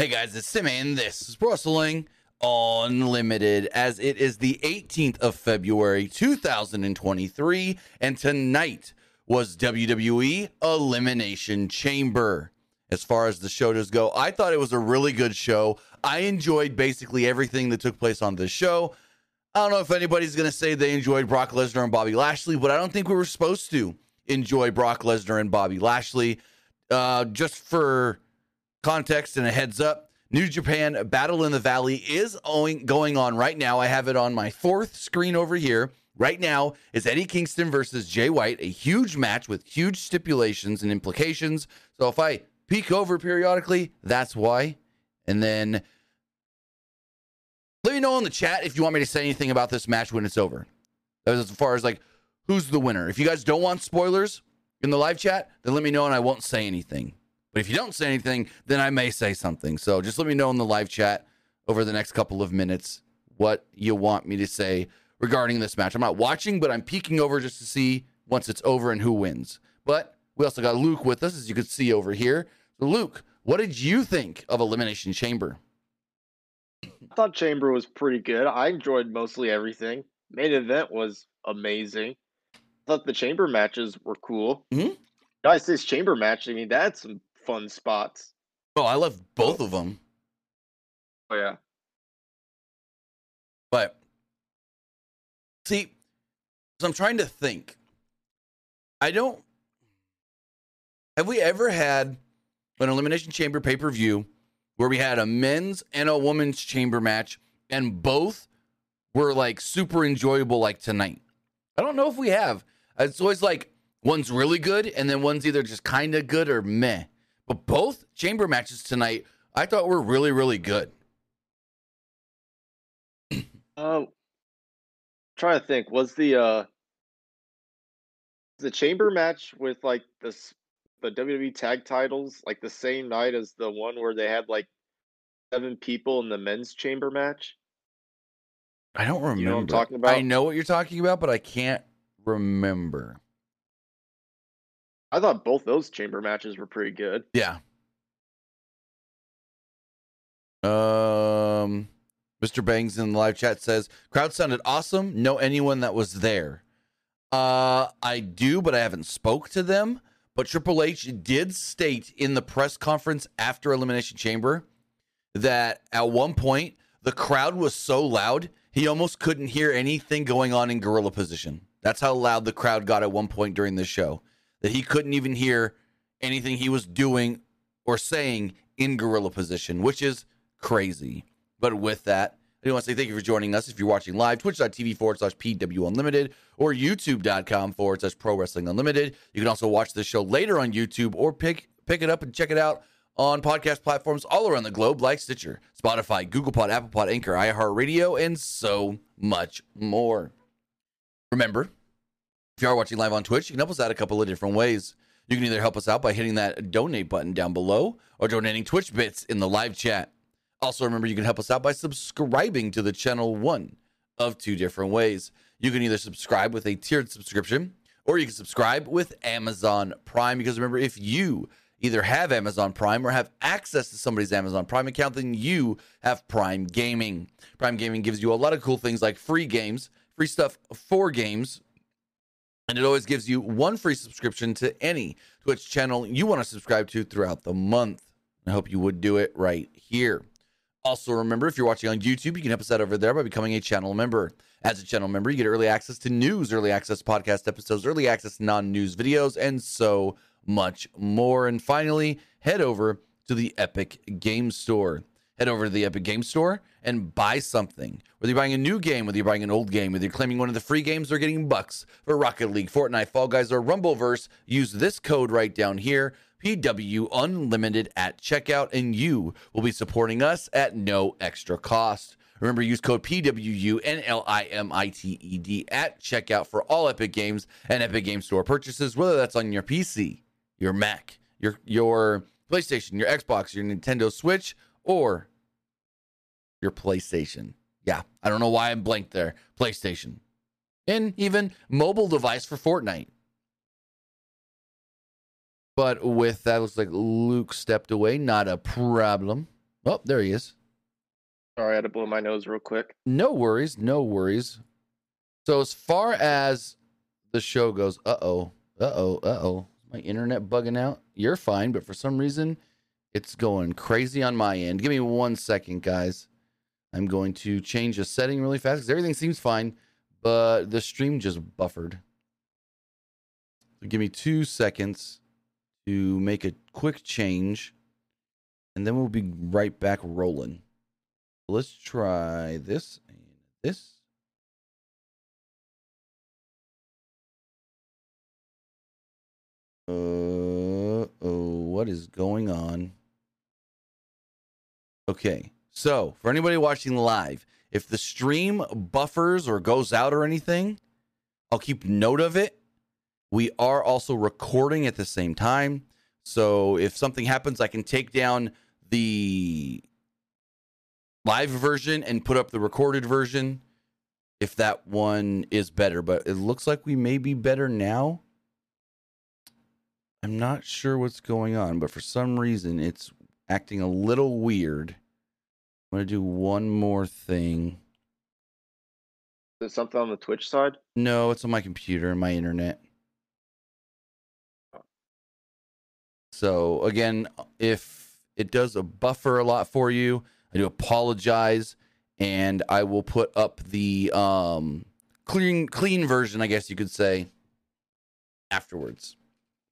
Hey guys, it's Simmy, and this is Wrestling Unlimited, as it is the 18th of February, 2023, and tonight was WWE Elimination Chamber. As far as the show does go, I thought it was a really good show. I enjoyed basically everything that took place on this show. I don't know if anybody's going to say they enjoyed Brock Lesnar and Bobby Lashley, but I don't think we were supposed to enjoy Brock Lesnar and Bobby Lashley. Uh, just for context and a heads up, New Japan Battle in the Valley is going on right now. I have it on my fourth screen over here. Right now is Eddie Kingston versus Jay White, a huge match with huge stipulations and implications. So if I peek over periodically, that's why. And then let me know in the chat if you want me to say anything about this match when it's over. As far as like who's the winner. If you guys don't want spoilers in the live chat, then let me know and I won't say anything. But if you don't say anything, then I may say something. So just let me know in the live chat over the next couple of minutes what you want me to say regarding this match. I'm not watching, but I'm peeking over just to see once it's over and who wins. But we also got Luke with us, as you can see over here. So, Luke, what did you think of Elimination Chamber? I thought Chamber was pretty good. I enjoyed mostly everything. Main event was amazing. I thought the Chamber matches were cool. Mm-hmm. Guys, this Chamber match, I mean, that's some fun spots. Oh, I love both of them. Oh yeah. But see, so I'm trying to think. I don't. Have we ever had an elimination chamber pay per view where we had a men's and a women's chamber match, and both were like super enjoyable, like tonight? I don't know if we have. It's always like one's really good, and then one's either just kind of good or meh. But both chamber matches tonight, I thought were really, really good. uh, trying to think, was the uh the chamber match with like this the WWE tag titles like the same night as the one where they had like seven people in the men's chamber match? I don't remember. You know what I'm talking about? I know what you're talking about, but I can't remember. I thought both those chamber matches were pretty good. Yeah. Um, Mr. Bangs in the live chat says crowd sounded awesome. Know anyone that was there? Uh, I do, but I haven't spoke to them. But Triple H did state in the press conference after Elimination Chamber that at one point the crowd was so loud he almost couldn't hear anything going on in gorilla position. That's how loud the crowd got at one point during this show that he couldn't even hear anything he was doing or saying in gorilla position, which is crazy. But with that, I do want to say thank you for joining us. If you're watching live, twitch.tv forward slash PW Unlimited or youtube.com forward slash Pro Wrestling Unlimited. You can also watch the show later on YouTube or pick pick it up and check it out on podcast platforms all around the globe like Stitcher, Spotify, Google Pod, Apple Pod, Anchor, iHeartRadio, and so much more. Remember, if you are watching live on Twitch, you can help us out a couple of different ways. You can either help us out by hitting that donate button down below or donating Twitch bits in the live chat. Also, remember you can help us out by subscribing to the channel one of two different ways. You can either subscribe with a tiered subscription or you can subscribe with Amazon Prime. Because remember, if you either have Amazon Prime or have access to somebody's Amazon Prime account, then you have Prime Gaming. Prime Gaming gives you a lot of cool things like free games, free stuff for games and it always gives you one free subscription to any Twitch channel you want to subscribe to throughout the month. I hope you would do it right here. Also, remember if you're watching on YouTube, you can help us out over there by becoming a channel member. As a channel member, you get early access to news, early access podcast episodes, early access non news videos, and so much more. And finally, head over to the Epic Game Store head over to the Epic Game Store and buy something. Whether you're buying a new game, whether you're buying an old game, whether you're claiming one of the free games or getting bucks for Rocket League, Fortnite, Fall Guys, or Rumbleverse, use this code right down here, PW Unlimited at checkout, and you will be supporting us at no extra cost. Remember, use code PWUNLIMITED at checkout for all Epic Games and Epic Game Store purchases, whether that's on your PC, your Mac, your your PlayStation, your Xbox, your Nintendo Switch, or your PlayStation. Yeah, I don't know why I'm blank there. PlayStation. And even mobile device for Fortnite. But with that, looks like Luke stepped away. Not a problem. Oh, there he is. Sorry, I had to blow my nose real quick. No worries, no worries. So as far as the show goes, uh oh, uh oh, uh oh, my internet bugging out. You're fine, but for some reason, it's going crazy on my end. Give me one second, guys. I'm going to change a setting really fast because everything seems fine, but the stream just buffered. So give me two seconds to make a quick change, and then we'll be right back rolling. Let's try this and this. Uh oh, what is going on? Okay, so for anybody watching live, if the stream buffers or goes out or anything, I'll keep note of it. We are also recording at the same time. So if something happens, I can take down the live version and put up the recorded version if that one is better. But it looks like we may be better now. I'm not sure what's going on, but for some reason it's acting a little weird. I'm to do one more thing. Is something on the Twitch side? No, it's on my computer and my internet. So, again, if it does a buffer a lot for you, I do apologize and I will put up the um clean clean version, I guess you could say, afterwards.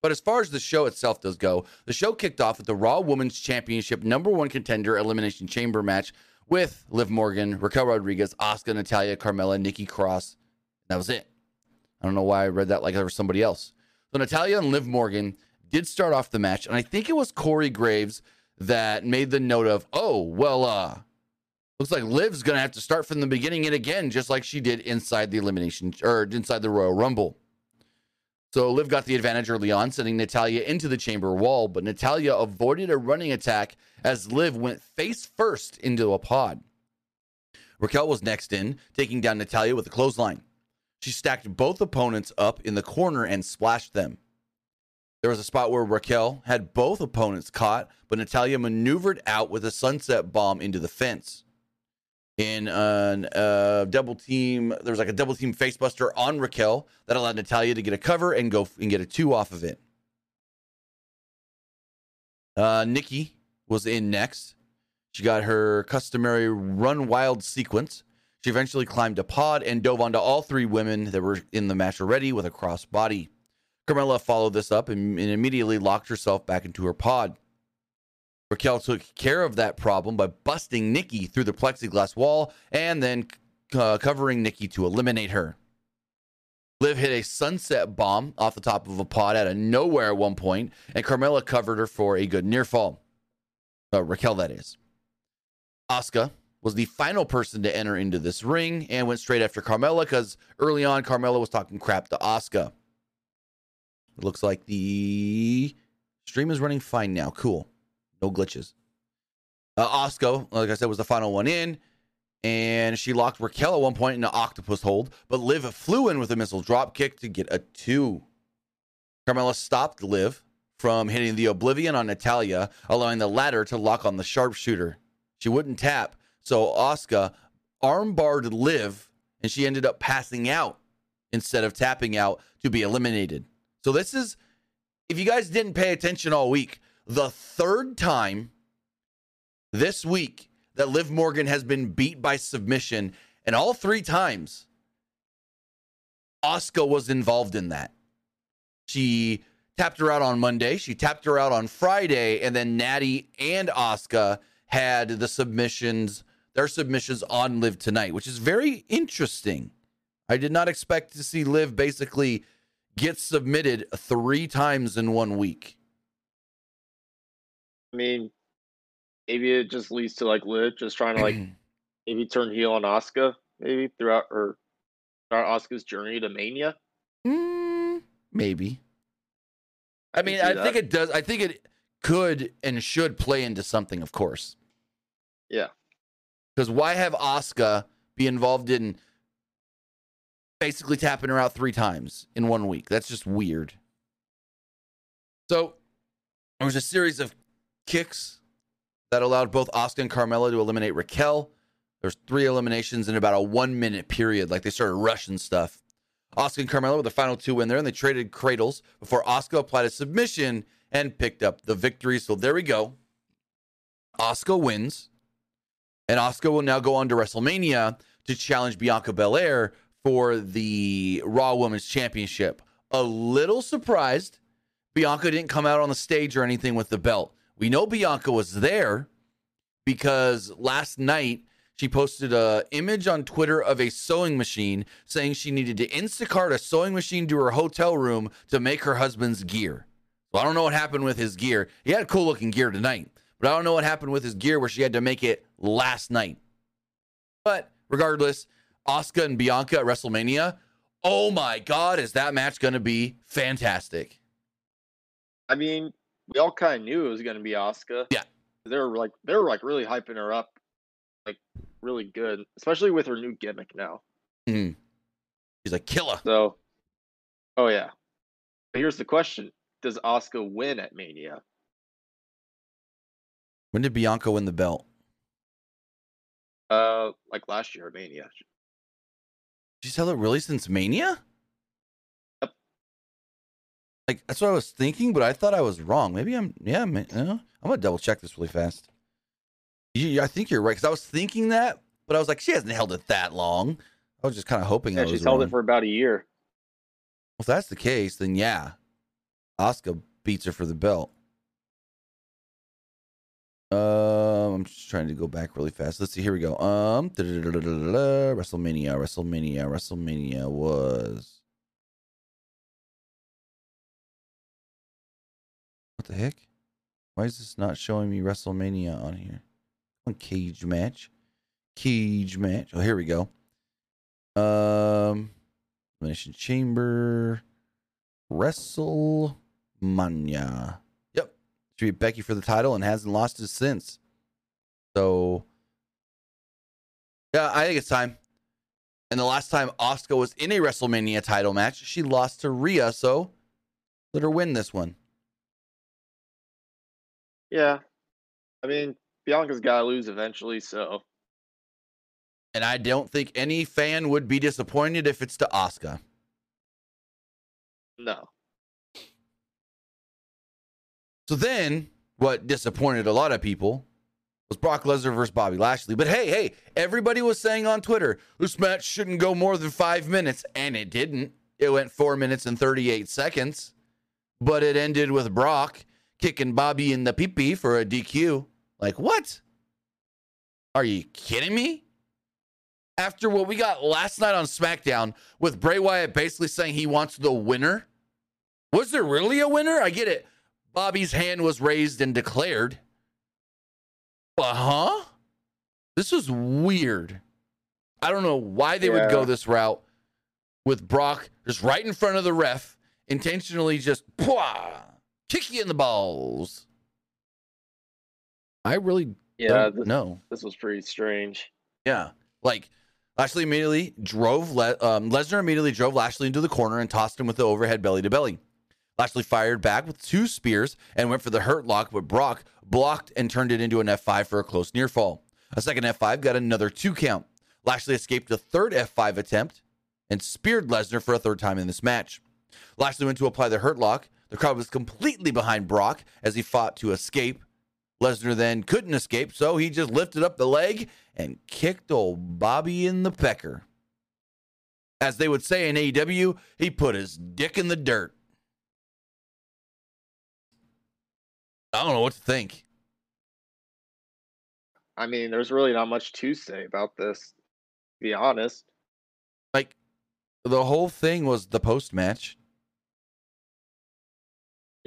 But as far as the show itself does go, the show kicked off with the Raw Women's Championship number one contender elimination chamber match with Liv Morgan, Raquel Rodriguez, Asuka, Natalya, Carmella, Nikki Cross. That was it. I don't know why I read that like there was somebody else. So Natalya and Liv Morgan did start off the match, and I think it was Corey Graves that made the note of, oh, well, uh, looks like Liv's gonna have to start from the beginning and again, just like she did inside the elimination or inside the Royal Rumble. So Liv got the advantage early on, sending Natalya into the chamber wall, but Natalya avoided a running attack as Liv went face first into a pod. Raquel was next in, taking down Natalya with a clothesline. She stacked both opponents up in the corner and splashed them. There was a spot where Raquel had both opponents caught, but Natalya maneuvered out with a sunset bomb into the fence. In a uh, double team, there was like a double team facebuster on Raquel that allowed Natalya to get a cover and go and get a two off of it. Uh, Nikki was in next. She got her customary run wild sequence. She eventually climbed a pod and dove onto all three women that were in the match already with a cross body. Carmella followed this up and, and immediately locked herself back into her pod. Raquel took care of that problem by busting Nikki through the plexiglass wall and then uh, covering Nikki to eliminate her. Liv hit a sunset bomb off the top of a pod out of nowhere at one point, and Carmella covered her for a good near fall. Uh, Raquel, that is. Asuka was the final person to enter into this ring and went straight after Carmella because early on, Carmella was talking crap to Asuka. It looks like the stream is running fine now. Cool. No glitches. Uh, like I said, was the final one in. And she locked Raquel at one point in an octopus hold, but Liv flew in with a missile drop kick to get a two. Carmella stopped Liv from hitting the Oblivion on Natalya, allowing the latter to lock on the sharpshooter. She wouldn't tap, so Asuka armbarred Liv, and she ended up passing out instead of tapping out to be eliminated. So this is, if you guys didn't pay attention all week, the third time this week that Liv Morgan has been beat by submission, and all three times, Asuka was involved in that. She tapped her out on Monday, she tapped her out on Friday, and then Natty and Asuka had the submissions, their submissions on Liv tonight, which is very interesting. I did not expect to see Liv basically get submitted three times in one week. I mean, maybe it just leads to like Liv just trying to like maybe turn heel on Asuka maybe throughout her throughout Asuka's journey to Mania. Mm, maybe. I mean, I, I think it does. I think it could and should play into something, of course. Yeah. Because why have Asuka be involved in basically tapping her out three times in one week? That's just weird. So there was a series of kicks that allowed both Asuka and Carmella to eliminate Raquel. There's three eliminations in about a one minute period, like they started rushing stuff. Asuka and Carmella were the final two in there, and they traded cradles before Asuka applied a submission and picked up the victory. So there we go. Asuka wins, and Asuka will now go on to WrestleMania to challenge Bianca Belair for the Raw Women's Championship. A little surprised Bianca didn't come out on the stage or anything with the belt. We know Bianca was there because last night she posted a image on Twitter of a sewing machine saying she needed to Instacart a sewing machine to her hotel room to make her husband's gear. So I don't know what happened with his gear. He had cool looking gear tonight, but I don't know what happened with his gear where she had to make it last night. But regardless, Asuka and Bianca at WrestleMania. Oh my God, is that match going to be fantastic? I mean, we all kind of knew it was going to be Asuka. Yeah, they were like they were like really hyping her up, like really good, especially with her new gimmick now. Mm-hmm. She's a killer. So, oh yeah. But here's the question: Does Asuka win at Mania? When did Bianca win the belt? Uh, like last year at Mania. She's held it really since Mania? Like that's what I was thinking, but I thought I was wrong. Maybe I'm. Yeah, I'm, I'm gonna double check this really fast. You, I think you're right because I was thinking that, but I was like, she hasn't held it that long. I was just kind of hoping. Yeah, she's held it for about a year. Well, if that's the case, then yeah, Asuka beats her for the belt. Um, I'm just trying to go back really fast. Let's see. Here we go. Um, WrestleMania, WrestleMania, WrestleMania was. The heck? Why is this not showing me WrestleMania on here? On cage match, cage match. Oh, here we go. Um, Elimination Chamber, WrestleMania. Yep. She beat Becky for the title and hasn't lost it since. So, yeah, I think it's time. And the last time Asuka was in a WrestleMania title match, she lost to Rhea. So, let her win this one. Yeah, I mean Bianca's got to lose eventually. So, and I don't think any fan would be disappointed if it's to Asuka. No. So then, what disappointed a lot of people was Brock Lesnar versus Bobby Lashley. But hey, hey, everybody was saying on Twitter this match shouldn't go more than five minutes, and it didn't. It went four minutes and 38 seconds, but it ended with Brock kicking Bobby in the pee for a DQ. Like, what? Are you kidding me? After what we got last night on SmackDown with Bray Wyatt basically saying he wants the winner, was there really a winner? I get it. Bobby's hand was raised and declared. Uh huh. This was weird. I don't know why they yeah. would go this route with Brock just right in front of the ref, intentionally just pwah, kick you in the balls. I really yeah, this, know. This was pretty strange. Yeah, like Lashley immediately drove Le- um, Lesnar immediately drove Lashley into the corner and tossed him with the overhead belly to belly. Lashley fired back with two spears and went for the hurt lock, but Brock blocked and turned it into an F5 for a close near fall. A second F5 got another two count. Lashley escaped a third F5 attempt and speared Lesnar for a third time in this match. Lashley went to apply the hurt lock. The crowd was completely behind Brock as he fought to escape. Lesnar then couldn't escape, so he just lifted up the leg and kicked old Bobby in the pecker. As they would say in AEW, he put his dick in the dirt. I don't know what to think. I mean, there's really not much to say about this, to be honest. Like, the whole thing was the post match.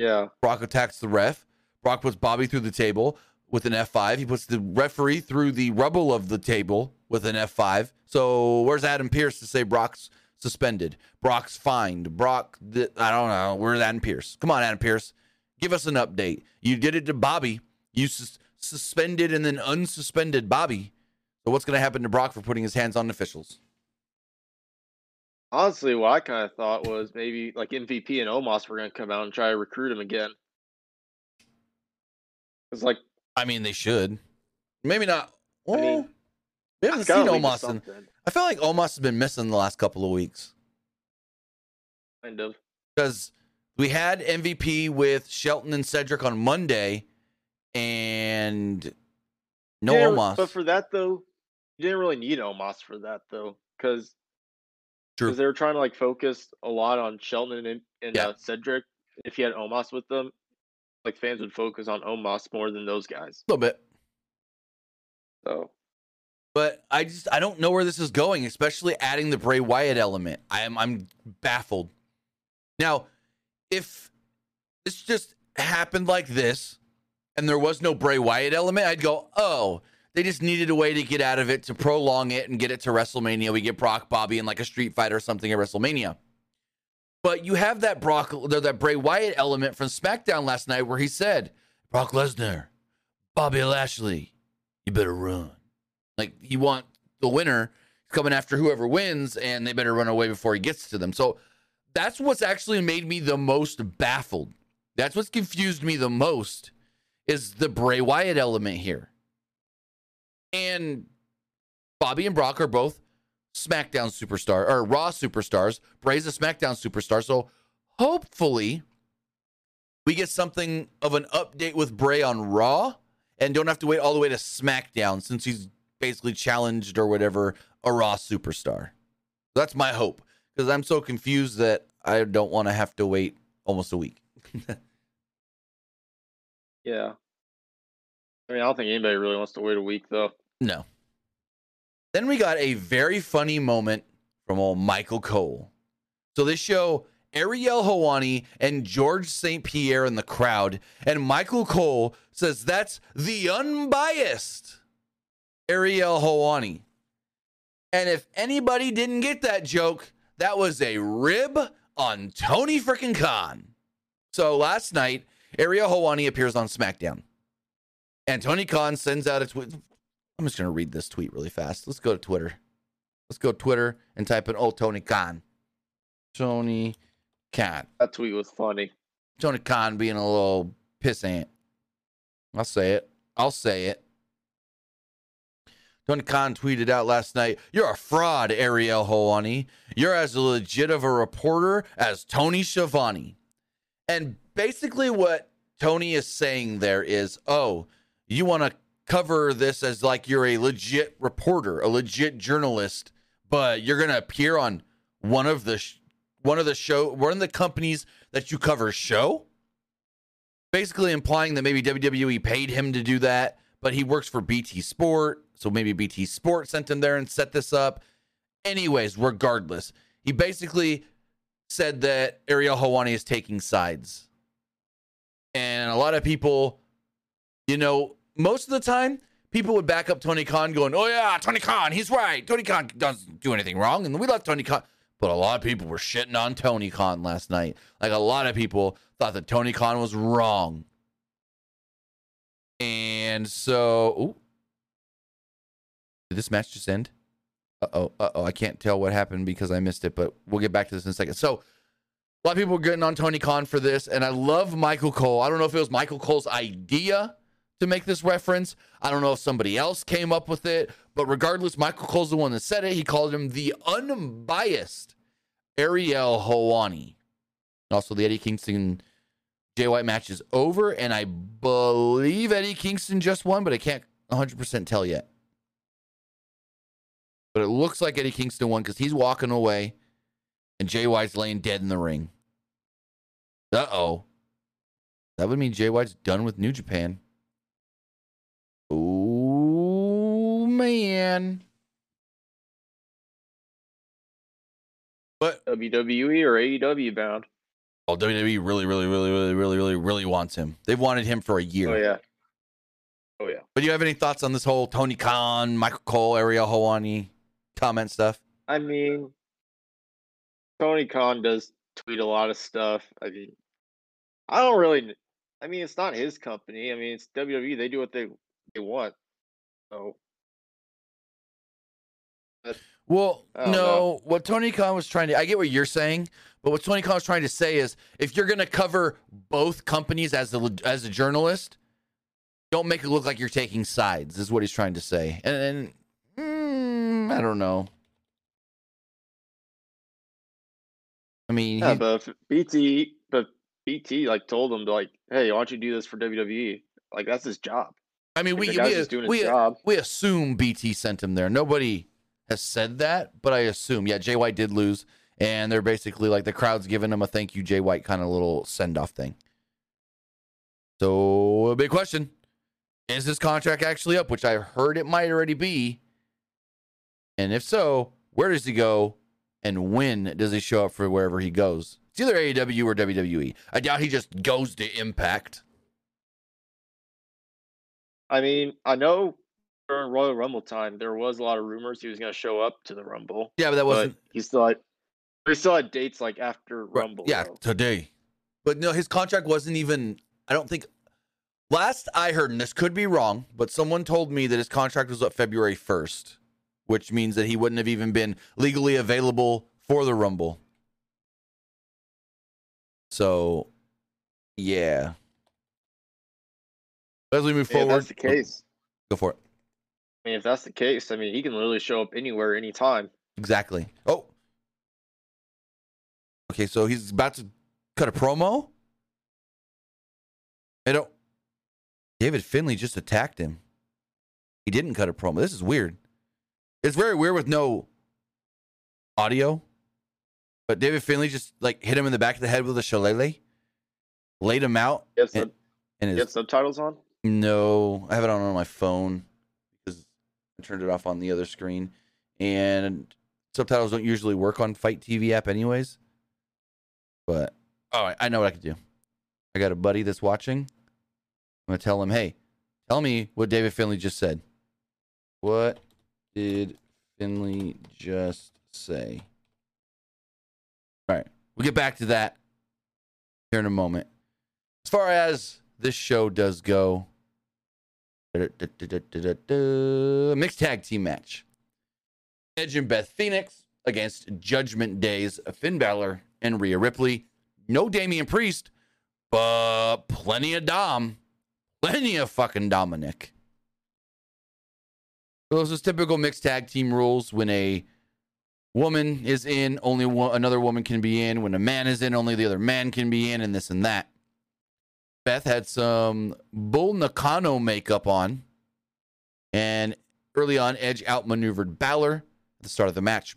Yeah. Brock attacks the ref. Brock puts Bobby through the table with an F5. He puts the referee through the rubble of the table with an F5. So, where's Adam Pearce to say Brock's suspended? Brock's fined. Brock, I don't know. Where's Adam Pearce? Come on, Adam Pearce. Give us an update. You did it to Bobby. You sus- suspended and then unsuspended Bobby. So what's going to happen to Brock for putting his hands on officials? Honestly, what I kind of thought was maybe like MVP and Omos were going to come out and try to recruit him again. It's like I mean, they should. Maybe not. Well, I mean, we haven't seen Omos. In, I feel like Omos has been missing the last couple of weeks kind of. because we had MVP with Shelton and Cedric on Monday, and no Yeah, Omos. But for that though, you didn't really need Omos for that though, because True. they were trying to like focus a lot on Shelton and, and Yeah. uh, Cedric. If you had Omos with them, like fans would focus on Omos more than those guys. a little bit. So But I just I don't know where this is going, especially adding the Bray Wyatt element. I am I'm baffled. Now, if this just happened like this and there was no Bray Wyatt element, I'd go, "Oh, they just needed a way to get out of it to prolong it and get it to WrestleMania. We get Brock Bobby in like a street fight or something at WrestleMania." But you have that Brock that Bray Wyatt element from SmackDown last night where he said, "Brock Lesnar, Bobby Lashley, you better run." Like you want the winner coming after whoever wins, and they better run away before he gets to them. So that's what's actually made me the most baffled. That's what's confused me the most is the Bray Wyatt element here. And Bobby and Brock are both SmackDown superstar or Raw superstars. Bray's a SmackDown superstar. So hopefully we get something of an update with Bray on Raw and don't have to wait all the way to SmackDown since he's basically challenged or whatever a Raw superstar. That's my hope because I'm so confused that I don't want to have to wait almost a week. yeah. I mean, I don't think anybody really wants to wait a week though. No. Then we got a very funny moment from old Michael Cole. So this show Ariel Helwani and Georges St. Pierre in the crowd, and Michael Cole says that's the unbiased Ariel Helwani. And if anybody didn't get that joke, that was a rib on Tony freaking Khan. So last night, Ariel Helwani appears on SmackDown. And Tony Khan sends out a tweet. I'm just going to read this tweet really fast. Let's go to Twitter. Let's go to Twitter and type in oh, Tony Khan. Tony Khan. That tweet was funny. Tony Khan being a little pissant. I'll say it. I'll say it. Tony Khan tweeted out last night, You're a fraud, Ariel Helwani. You're as legit of a reporter as Tony Schiavone. And basically, what Tony is saying there is, Oh, you want to cover this as like you're a legit reporter, a legit journalist, but you're going to appear on one of the sh- one of the show one of the companies that you cover show? Basically implying that maybe WWE paid him to do that but he works for BT Sport so maybe BT Sport sent him there and set this up. Anyways regardless he basically said that Ariel Helwani is taking sides. And a lot of people you know most of the time people would back up Tony Khan going oh yeah Tony Khan he's right Tony Khan doesn't do anything wrong and we love Tony Khan but a lot of people were shitting on Tony Khan last night. Like a lot of people thought that Tony Khan was wrong. And so, ooh. did this match just end? Uh oh, uh oh. I can't tell what happened because I missed it, but we'll get back to this in a second. So, a lot of people were getting on Tony Khan for this, and I love Michael Cole. I don't know if it was Michael Cole's idea to make this reference. I don't know if somebody else came up with it, but regardless, Michael Cole's the one that said it. He called him the unbiased Ariel Helwani. Also, the Eddie Kingston Jay White match is over, and I believe Eddie Kingston just won, but I can't 100% tell yet. But it looks like Eddie Kingston won because he's walking away, and Jay White's laying dead in the ring. Uh oh. That would mean Jay White's done with New Japan. Oh, man. But WWE or AEW bound. oh, WWE really, really, really, really, really, really, really wants him. They've wanted him for a year. Oh yeah. Oh yeah. But do you have any thoughts on this whole Tony Khan, Michael Cole, Ariel Helwani comment stuff? I mean, Tony Khan does tweet a lot of stuff. I mean, I don't really. I mean, it's not his company. I mean, it's WWE. They do what they they want. So Well, no. know. What Tony Khan was trying to, I get what you're saying, but what Tony Khan was trying to say is if you're going to cover both companies as a, as a journalist, don't make it look like you're taking sides, is what he's trying to say. And, and mm, I don't know. I mean, Yeah, but BT, but BT like told him to like, hey, why don't you do this for WWE? Like that's his job. I mean, we we, just doing his we, we assume BT sent him there. Nobody has said that, but I assume. Yeah, Jay White did lose, and they're basically like the crowd's giving him a thank you, Jay White kind of little send off thing. So, a big question is his contract actually up? Which I heard it might already be. And if so, where does he go? And when does he show up for wherever he goes? It's either AEW or WWE. I doubt he just goes to Impact. I mean, I know during Royal Rumble time there was a lot of rumors he was going to show up to the Rumble, Yeah, but that wasn't. but he still had he still had dates like after Right, Rumble. Yeah, though. today. But no, his contract wasn't even. I don't think. Last I heard, and this could be wrong, but someone told me that his contract was up February 1st, which means that he wouldn't have even been legally available for the Rumble. So, yeah. As we move mean, forward, that's the case. go for it. I mean, if that's the case, I mean, he can literally show up anywhere, anytime. Exactly. Oh. Okay, so he's about to cut a promo. I don't. David Finlay just attacked him. He didn't cut a promo. This is weird. It's very weird with no audio. But David Finlay just like hit him in the back of the head with a shillelagh, laid him out, have, and, and his subtitles on? No, I have it on on my phone because I turned it off on the other screen, and subtitles don't usually work on FITE TV app, anyways. But all right, I know what I can do. I got a buddy that's watching. I'm gonna tell him, hey, tell me what David Finlay just said. What did Finlay just say? All right, we'll get back to that here in a moment. As far as this show does go, mixed tag team match. Edge and Beth Phoenix against Judgment Days, Finn Balor and Rhea Ripley. No Damian Priest, but plenty of Dom. Plenty of fucking Dominic. Those are typical mixed tag team rules. When a woman is in, only one, another woman can be in. When a man is in, only the other man can be in, and this and that. Beth had some Bull Nakano makeup on. And early on, Edge outmaneuvered Balor at the start of the match.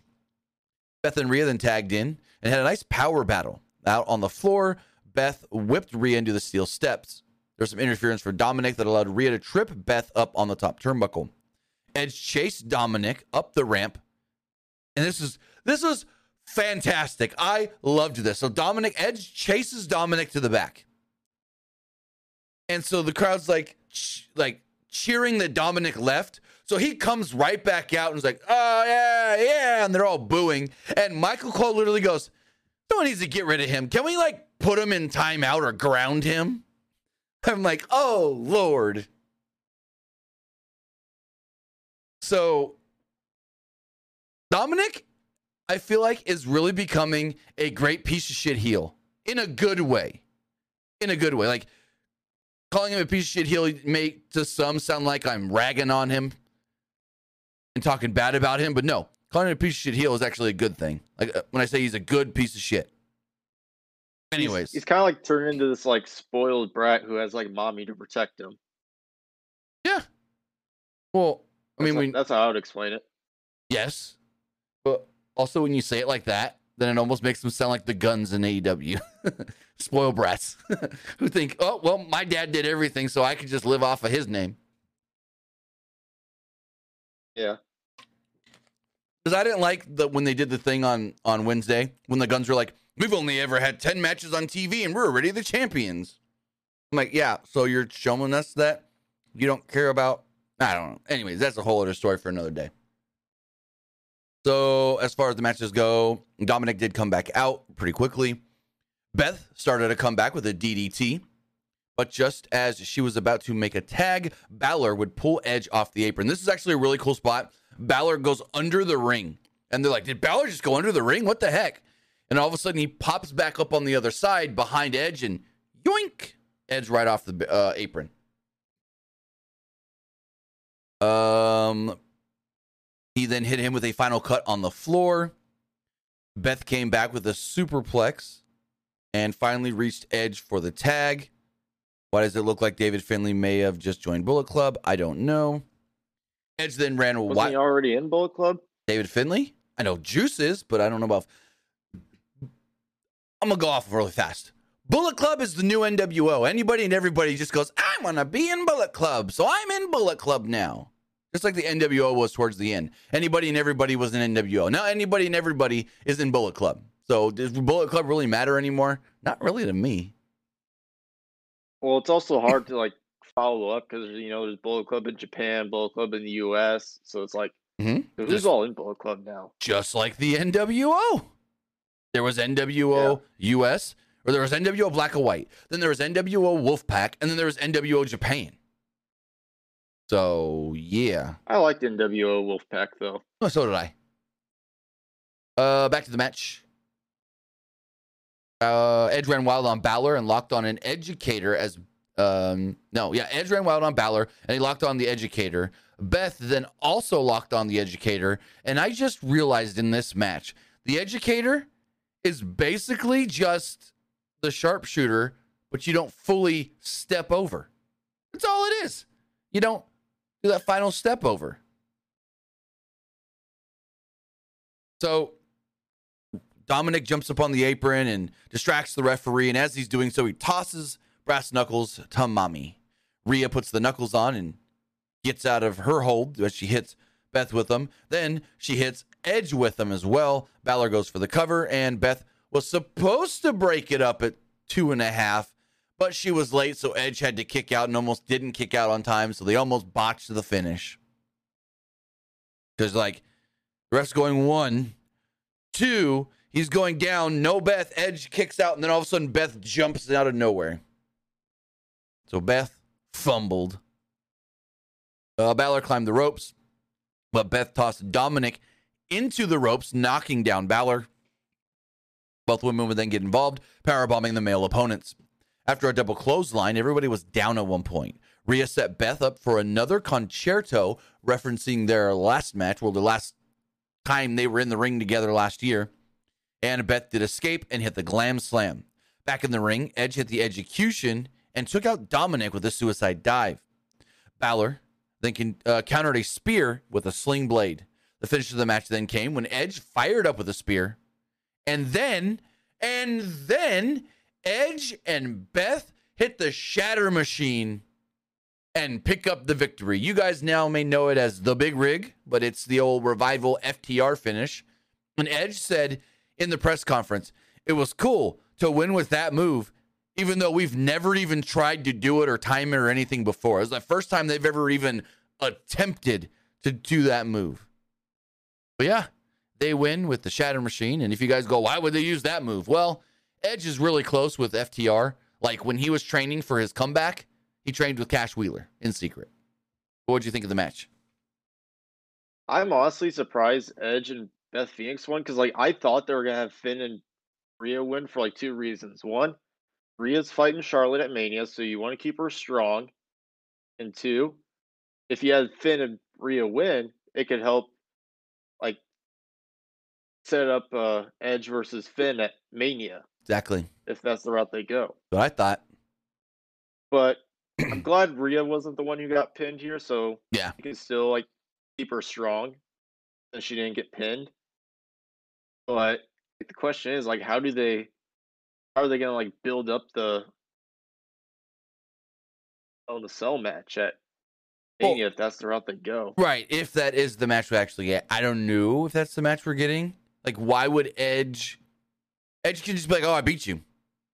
Beth and Rhea then tagged in and had a nice power battle. Out on the floor, Beth whipped Rhea into the steel steps. There was some interference for Dominic that allowed Rhea to trip Beth up on the top turnbuckle. Edge chased Dominic up the ramp. And this is this was fantastic. I loved this. So Dominic Edge chases Dominic to the back. And so the crowd's like ch- like cheering that Dominic left. So he comes right back out and is like, "Oh yeah, yeah," and they're all booing. And Michael Cole literally goes, no one needs to get rid of him. Can we like put him in timeout or ground him?" I'm like, "Oh lord." So Dominic, I feel like, is really becoming a great piece of shit heel in a good way. In a good way. Like calling him a piece of shit heel make to some sound like I'm ragging on him and talking bad about him, but no, calling him a piece of shit heel is actually a good thing. Like uh, when I say he's a good piece of shit. Anyways, he's, kind of like turned into this like spoiled brat who has like mommy to protect him. yeah. Well, I That's mean, we that's how I would explain it. yes, but also when you say it like that, then it almost makes them sound like the guns in AEW. Spoil brats who think, oh, well, my dad did everything, so I could just live off of his name. Yeah. Because I didn't like the when they did the thing on on Wednesday when the guns were like, "We've only ever had ten matches on TV and we're already the champions." I'm like, "Yeah, so you're showing us that you don't care about." I don't know. Anyways, that's a whole other story for another day. So as far as the matches go, Dominic did come back out pretty quickly. Beth started a comeback with a DDT, but just as she was about to make a tag, Balor would pull Edge off the apron. This is actually a really cool spot. Balor goes under the ring, and they're like, "Did Balor just go under the ring? What the heck?" And all of a sudden, he pops back up on the other side behind Edge, and yoink, Edge right off the uh, apron. Um, he then hit him with a final cut on the floor. Beth came back with a superplex and finally reached Edge for the tag. Why does it look like David Finlay may have just joined Bullet Club? I don't know. Edge then ran. Wasn't wi- he already in Bullet Club? David Finlay? I know Juice is, but I don't know about. I'm gonna go off really fast. Bullet Club is the new NWO. Anybody and everybody just goes, I want to be in Bullet Club, so I'm in Bullet Club now. Just like the NWO was towards the end. Anybody and everybody was an NWO. Now anybody and everybody is in Bullet Club. So does Bullet Club really matter anymore? Not really to me. Well, it's also hard to like follow up because you know there's Bullet Club in Japan, Bullet Club in the U.S. So it's like mm-hmm. who's Just, all in Bullet Club now? Just like the NWO. There was NWO yeah. US, or there was NWO Black and White. Then there was NWO Wolfpack, and then there was NWO Japan. So yeah, I liked NWO Wolfpack though. Oh, so did I. Uh, back to the match. Uh, Edge ran wild on Balor and locked on an educator as um no yeah Edge ran wild on Balor and he locked on the educator. Beth then also locked on the educator, and I just realized in this match the educator is basically just the sharpshooter, but you don't fully step over. That's all it is. You don't do that final step over. So Dominic jumps up on the apron and distracts the referee, and as he's doing so, he tosses brass knuckles to mommy. Rhea puts the knuckles on and gets out of her hold as she hits Beth with them. Then she hits Edge with them as well. Balor goes for the cover, and Beth was supposed to break it up at two and a half, but she was late, so Edge had to kick out and almost didn't kick out on time, so they almost botched the finish. Because, like, the ref's going one, two, he's going down, no Beth, Edge kicks out, and then all of a sudden Beth jumps out of nowhere. So Beth fumbled. Uh, Balor climbed the ropes, but Beth tossed Dominic into the ropes, knocking down Balor. Both women would then get involved, powerbombing the male opponents. After a double clothesline, everybody was down at one point. Rhea set Beth up for another concerto, referencing their last match, well, the last time they were in the ring together last year. And Beth did escape and hit the glam slam. Back in the ring, Edge hit the execution and took out Dominic with a suicide dive. Balor then can, uh, countered a spear with a sling blade. The finish of the match then came when Edge fired up with a spear. And then, and then Edge and Beth hit the shatter machine and pick up the victory. You guys now may know it as the big rig, but it's the old revival FTR finish. And Edge said in the press conference, it was cool to win with that move, even though we've never even tried to do it or time it or anything before. It was the first time they've ever even attempted to do that move. But yeah, they win with the Shatter Machine. And if you guys go, why would they use that move? Well, Edge is really close with FTR. Like when he was training for his comeback, he trained with Cash Wheeler in secret. What would you think of the match? I'm honestly surprised Edge and Beth Phoenix won because like I thought they were gonna have Finn and Rhea win for like two reasons. One, Rhea's fighting Charlotte at Mania, so you want to keep her strong. And two, if you had Finn and Rhea win, it could help like set up uh, Edge versus Finn at Mania. Exactly. If that's the route they go. But I thought. But I'm glad Rhea wasn't the one who got pinned here, so yeah, you can still like keep her strong, and she didn't get pinned. But the question is, like, how do they, how are they gonna like build up the, oh, the cell match at well, if that's the route they go? Right. If that is the match we actually get, I don't know if that's the match we're getting. Like, why would Edge? Edge can just be like, "Oh, I beat you.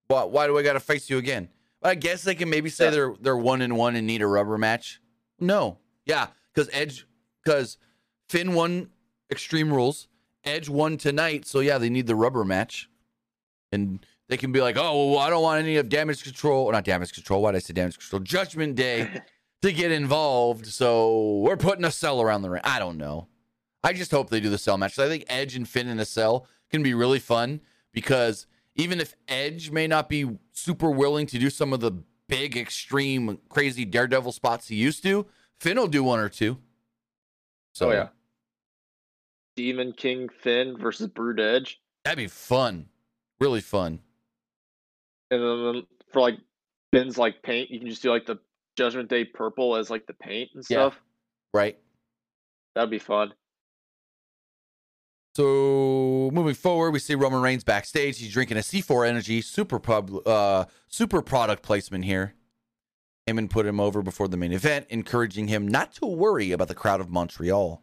Why? Why do I got to face you again?" But I guess they can maybe say yeah. they're they're one and one and need a rubber match. No, yeah, because Edge, because Finn won Extreme Rules, Edge won tonight, so yeah, they need the rubber match, and they can be like, "Oh, well, I don't want any of Damage Control, or not Damage Control. Why did I say Damage Control? Judgment Day." to get involved, so we're putting a cell around the ring. I don't know. I just hope they do the cell match. I think Edge and Finn in a cell can be really fun because even if Edge may not be super willing to do some of the big, extreme, crazy daredevil spots he used to, Finn will do one or two. So oh yeah. Demon King Finn versus Brood Edge. That'd be fun. Really fun. And then for like Finn's like paint, you can just do like the Judgment Day purple as like the paint and stuff. Yeah. Right. That'd be fun. So moving forward, we see Roman Reigns backstage. He's drinking a C4 Energy super pub, uh, super product placement here. Heyman put him over before the main event, encouraging him not to worry about the crowd of Montreal.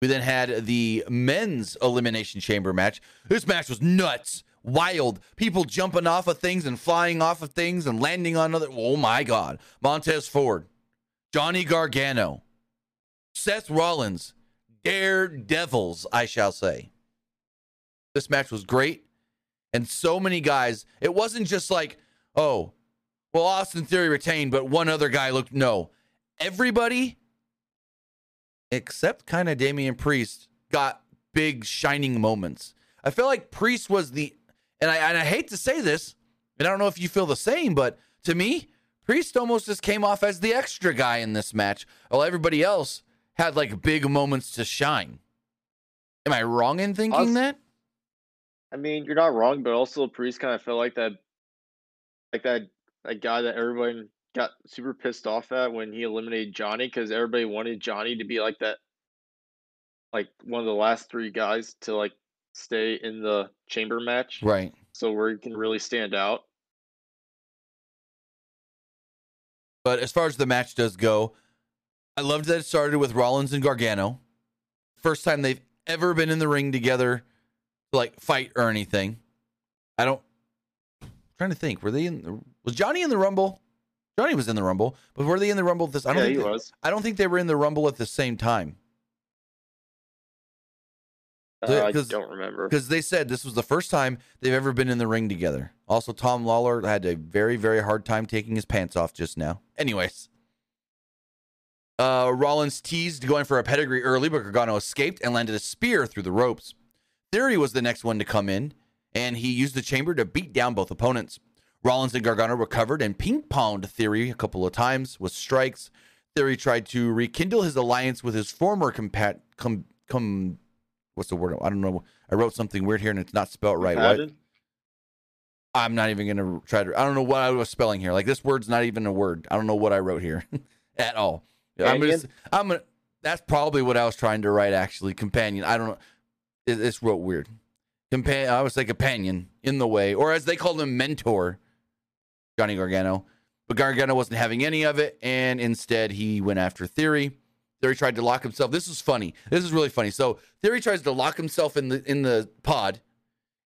We then had the men's elimination chamber match. This match was nuts, wild. People jumping off of things and flying off of things and landing on other. Oh my God! Montez Ford, Johnny Gargano, Seth Rollins, daredevils, I shall say. This match was great. And so many guys, it wasn't just like, oh, well, Austin Theory retained, but one other guy looked. No. Everybody, except kind of Damian Priest, got big shining moments. I feel like Priest was the, and I, and I hate to say this, and I don't know if you feel the same, but to me, Priest almost just came off as the extra guy in this match, while everybody else had like big moments to shine. Am I wrong in thinking that? I mean, you're not wrong, but also Priest kind of felt like that, like that, that guy that everyone got super pissed off at when he eliminated Johnny because everybody wanted Johnny to be like that, like one of the last three guys to like stay in the chamber match, right? So where he can really stand out. But as far as the match does go, I loved that it started with Rollins and Gargano. First time they've ever been in the ring together to like fight or anything. I don't I'm trying to think. Were they in the, was Johnny in the Rumble? Johnny was in the Rumble, but were they in the Rumble this I don't yeah, think he they, was. I don't think they were in the Rumble at the same time. Uh, I don't remember. Because they said this was the first time they've ever been in the ring together. Also, Tom Lawler had a very, very hard time taking his pants off just now. Anyways. Uh, Rollins teased going for a pedigree early, but Gargano escaped and landed a spear through the ropes. Theory was the next one to come in, and he used the chamber to beat down both opponents. Rollins and Gargano recovered and ping ponged Theory a couple of times with strikes. Theory tried to rekindle his alliance with his former compat com, com what's the word? I don't know. I wrote something weird here and it's not spelled right. What? I'm not even gonna try to. I don't know what I was spelling here. Like this word's not even a word. I don't know what I wrote here at all. I'm gonna, I'm gonna. That's probably what I was trying to write. Actually, companion. I don't know. It, it's wrote weird. Companion. I would say companion in the way, or as they called him, mentor. Johnny Gargano, but Gargano wasn't having any of it, and instead he went after Theory. Theory tried to lock himself. This is funny. This is really funny. So Theory tries to lock himself in the in the pod,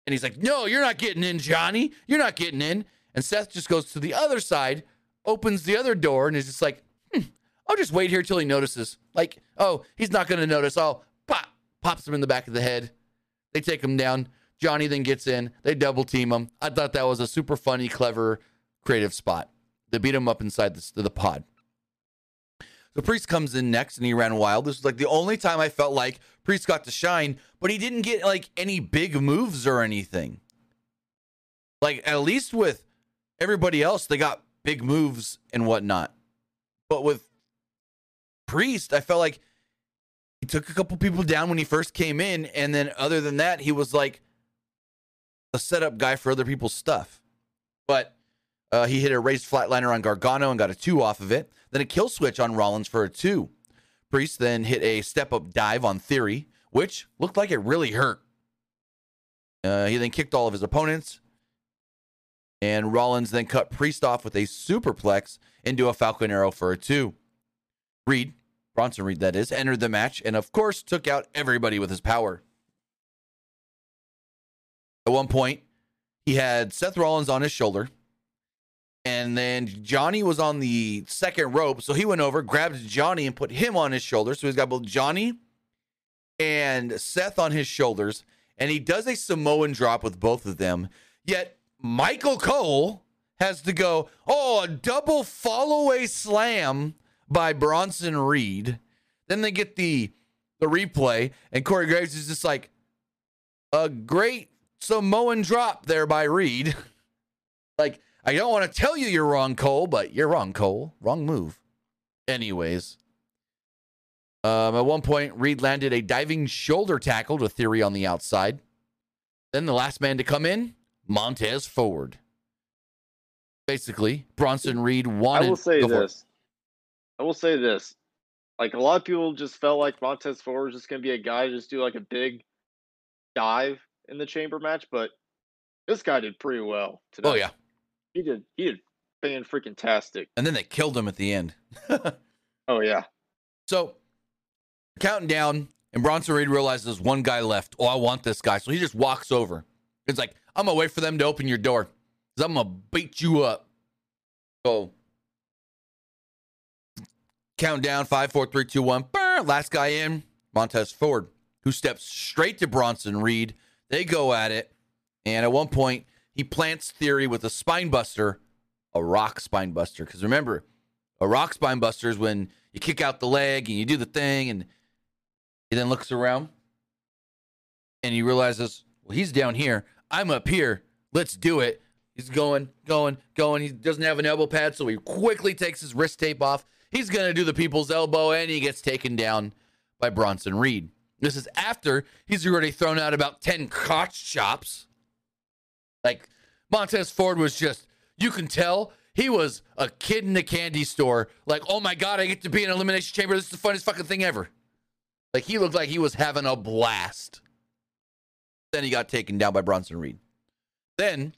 and he's like, "No, you're not getting in, Johnny. You're not getting in." And Seth just goes to the other side, opens the other door, and is just like, I'll just wait here till he notices. Like, oh, he's not going to notice. I'll pop, pops him in the back of the head. They take him down. Johnny then gets in. They double team him. I thought that was a super funny, clever, creative spot. They beat him up inside the, the pod. The Priest comes in next and he ran wild. This was like the only time I felt like Priest got to shine, but he didn't get like any big moves or anything. Like, at least with everybody else, they got big moves and whatnot. But with Priest, I felt like he took a couple people down when he first came in, and then other than that, he was like a setup guy for other people's stuff. But uh, he hit a raised flatliner on Gargano and got a two off of it. Then a kill switch on Rollins for a two. Priest then hit a step up dive on Theory, which looked like it really hurt. Uh, he then kicked all of his opponents. And Rollins then cut Priest off with a superplex into a Falcon Arrow for a two. Reed Bronson Reed, that is, entered the match and, of course, took out everybody with his power. At one point, he had Seth Rollins on his shoulder, and then Johnny was on the second rope. So he went over, grabbed Johnny, and put him on his shoulder. So he's got both Johnny and Seth on his shoulders, and he does a Samoan drop with both of them. Yet Michael Cole has to go, oh, a double fallaway slam by Bronson Reed. Then they get the the replay, and Corey Graves is just like a great Samoan drop there by Reed. like, I don't want to tell you you're wrong, Cole, but you're wrong, Cole. Wrong move. Anyways, um, at one point, Reed landed a diving shoulder tackle to Theory on the outside. Then the last man to come in, Montez Ford. Basically, Bronson Reed wanted. I will say this. I will say this. Like a lot of people just felt like Montez Ford was just gonna be a guy to just do like a big dive in the chamber match, but this guy did pretty well today. Oh yeah, he did. He did fan freaking tastic. And then they killed him at the end. oh yeah. So counting down, and Bronson Reed realizes one guy left. Oh, I want this guy. So he just walks over. It's like, I'm gonna wait for them to open your door. Cause I'm gonna beat you up. So count down five, four, three, two, one. Burr, last guy in, Montez Ford, who steps straight to Bronson Reed. They go at it. And at one point, he plants Theory with a spine buster, a rock spine buster. Because remember, a rock spine buster is when you kick out the leg and you do the thing, and he then looks around and he realizes, well, he's down here. I'm up here. Let's do it. He's going, going, going. He doesn't have an elbow pad, so he quickly takes his wrist tape off. He's going to do the people's elbow, and he gets taken down by Bronson Reed. This is after he's already thrown out about 10 crotch chops. Like, Montez Ford was just, you can tell he was a kid in a candy store. Like, oh my God, I get to be in an elimination chamber. This is the funniest fucking thing ever. Like, he looked like he was having a blast. Then he got taken down by Bronson Reed. Then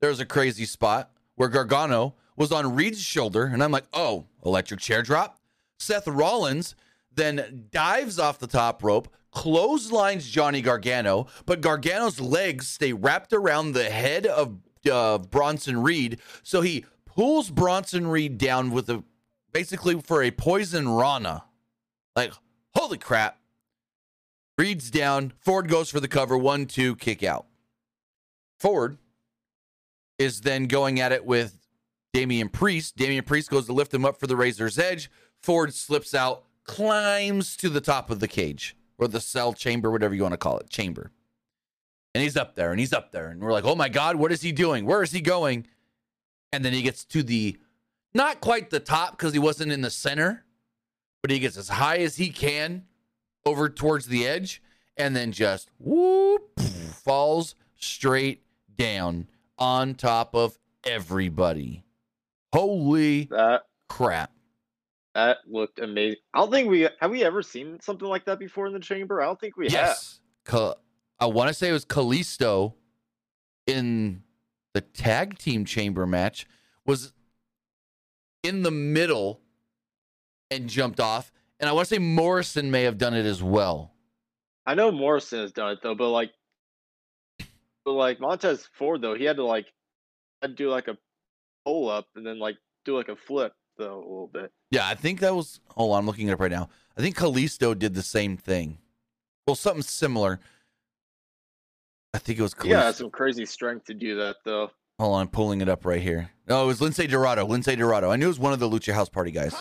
there was a crazy spot where Gargano was on Reed's shoulder, and I'm like, oh, electric chair drop. Seth Rollins then dives off the top rope, clotheslines Johnny Gargano, but Gargano's legs stay wrapped around the head of uh, Bronson Reed, so he pulls Bronson Reed down with a basically for a poison Rana. Like, holy crap. Reed's down. Ford goes for the cover. One, two, kick out. Ford is then going at it with Damian Priest. Damian Priest goes to lift him up for the Razor's Edge. Ford slips out, climbs to the top of the cage or the cell chamber, whatever you want to call it, chamber. And he's up there and he's up there. And we're like, oh my God, what is he doing? Where is he going? And then he gets to the, not quite the top because he wasn't in the center, but he gets as high as he can over towards the edge and then just whoop, falls straight down on top of everybody. Holy that crap. That looked amazing. I don't think we have we ever seen something like that before in the chamber. I don't think we yes. have. I want to say it was Kalisto in the tag team chamber match was in the middle and jumped off. And I want to say Morrison may have done it as well. I know Morrison has done it though, but like, but like Montez Ford though, he had to like, had to do like a pull up and then like do like a flip though a little bit. Yeah, I think that was. Hold on, I'm looking it up right now. I think Kalisto did the same thing. Well, something similar. I think it was Kalisto. Yeah, some crazy strength to do that though. Hold on, I'm pulling it up right here. Oh, it was Lince Dorado. Lince Dorado. I knew it was one of the Lucha House Party guys.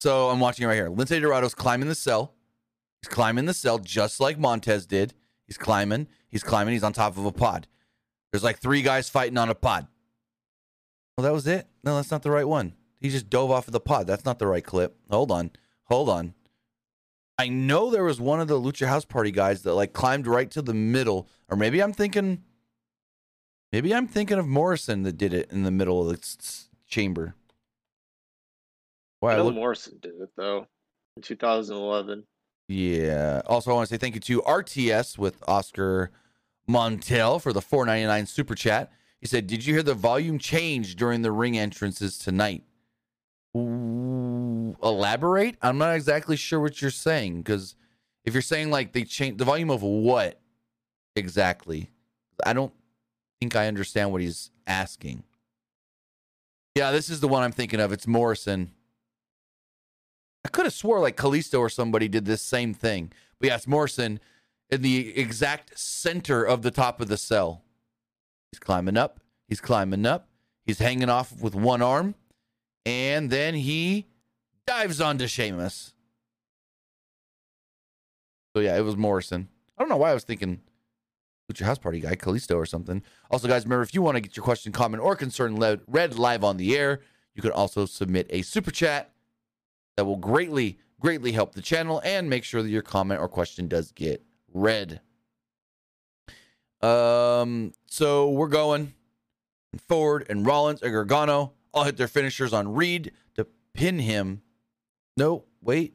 So I'm watching it right here. Lince Dorado's climbing the cell. He's climbing the cell just like Montez did. He's climbing. He's climbing. He's on top of a pod. There's like three guys fighting on a pod. Well, that was it. No, that's not the right one. He just dove off of the pod. That's not the right clip. Hold on. Hold on. I know there was one of the Lucha House Party guys that like climbed right to the middle, or maybe I'm thinking, maybe I'm thinking of Morrison that did it in the middle of the chamber. Wow, Bill look- Morrison did it though in 2011. Yeah. Also, I want to say thank you to RTS with Oscar Montel for the 4.99 super chat. He said, "Did you hear the volume change during the ring entrances tonight?" Ooh, elaborate? I'm not exactly sure what you're saying because if you're saying like they changed the volume of what exactly, I don't think I understand what he's asking. Yeah, this is the one I'm thinking of. It's Morrison. I could have swore like Kalisto or somebody did this same thing. But yeah, it's Morrison in the exact center of the top of the cell. He's climbing up. He's climbing up. He's hanging off with one arm. And then he dives onto Sheamus. So yeah, it was Morrison. I don't know why I was thinking Lucha House Party guy, Kalisto or something. Also, guys, remember if you want to get your question, comment, or concern read live on the air, you can also submit a super chat That will greatly, greatly help the channel and make sure that your comment or question does get read. Um, so we're going Ford and Rollins and Gargano all hit their finishers on Reed to pin him. No, wait.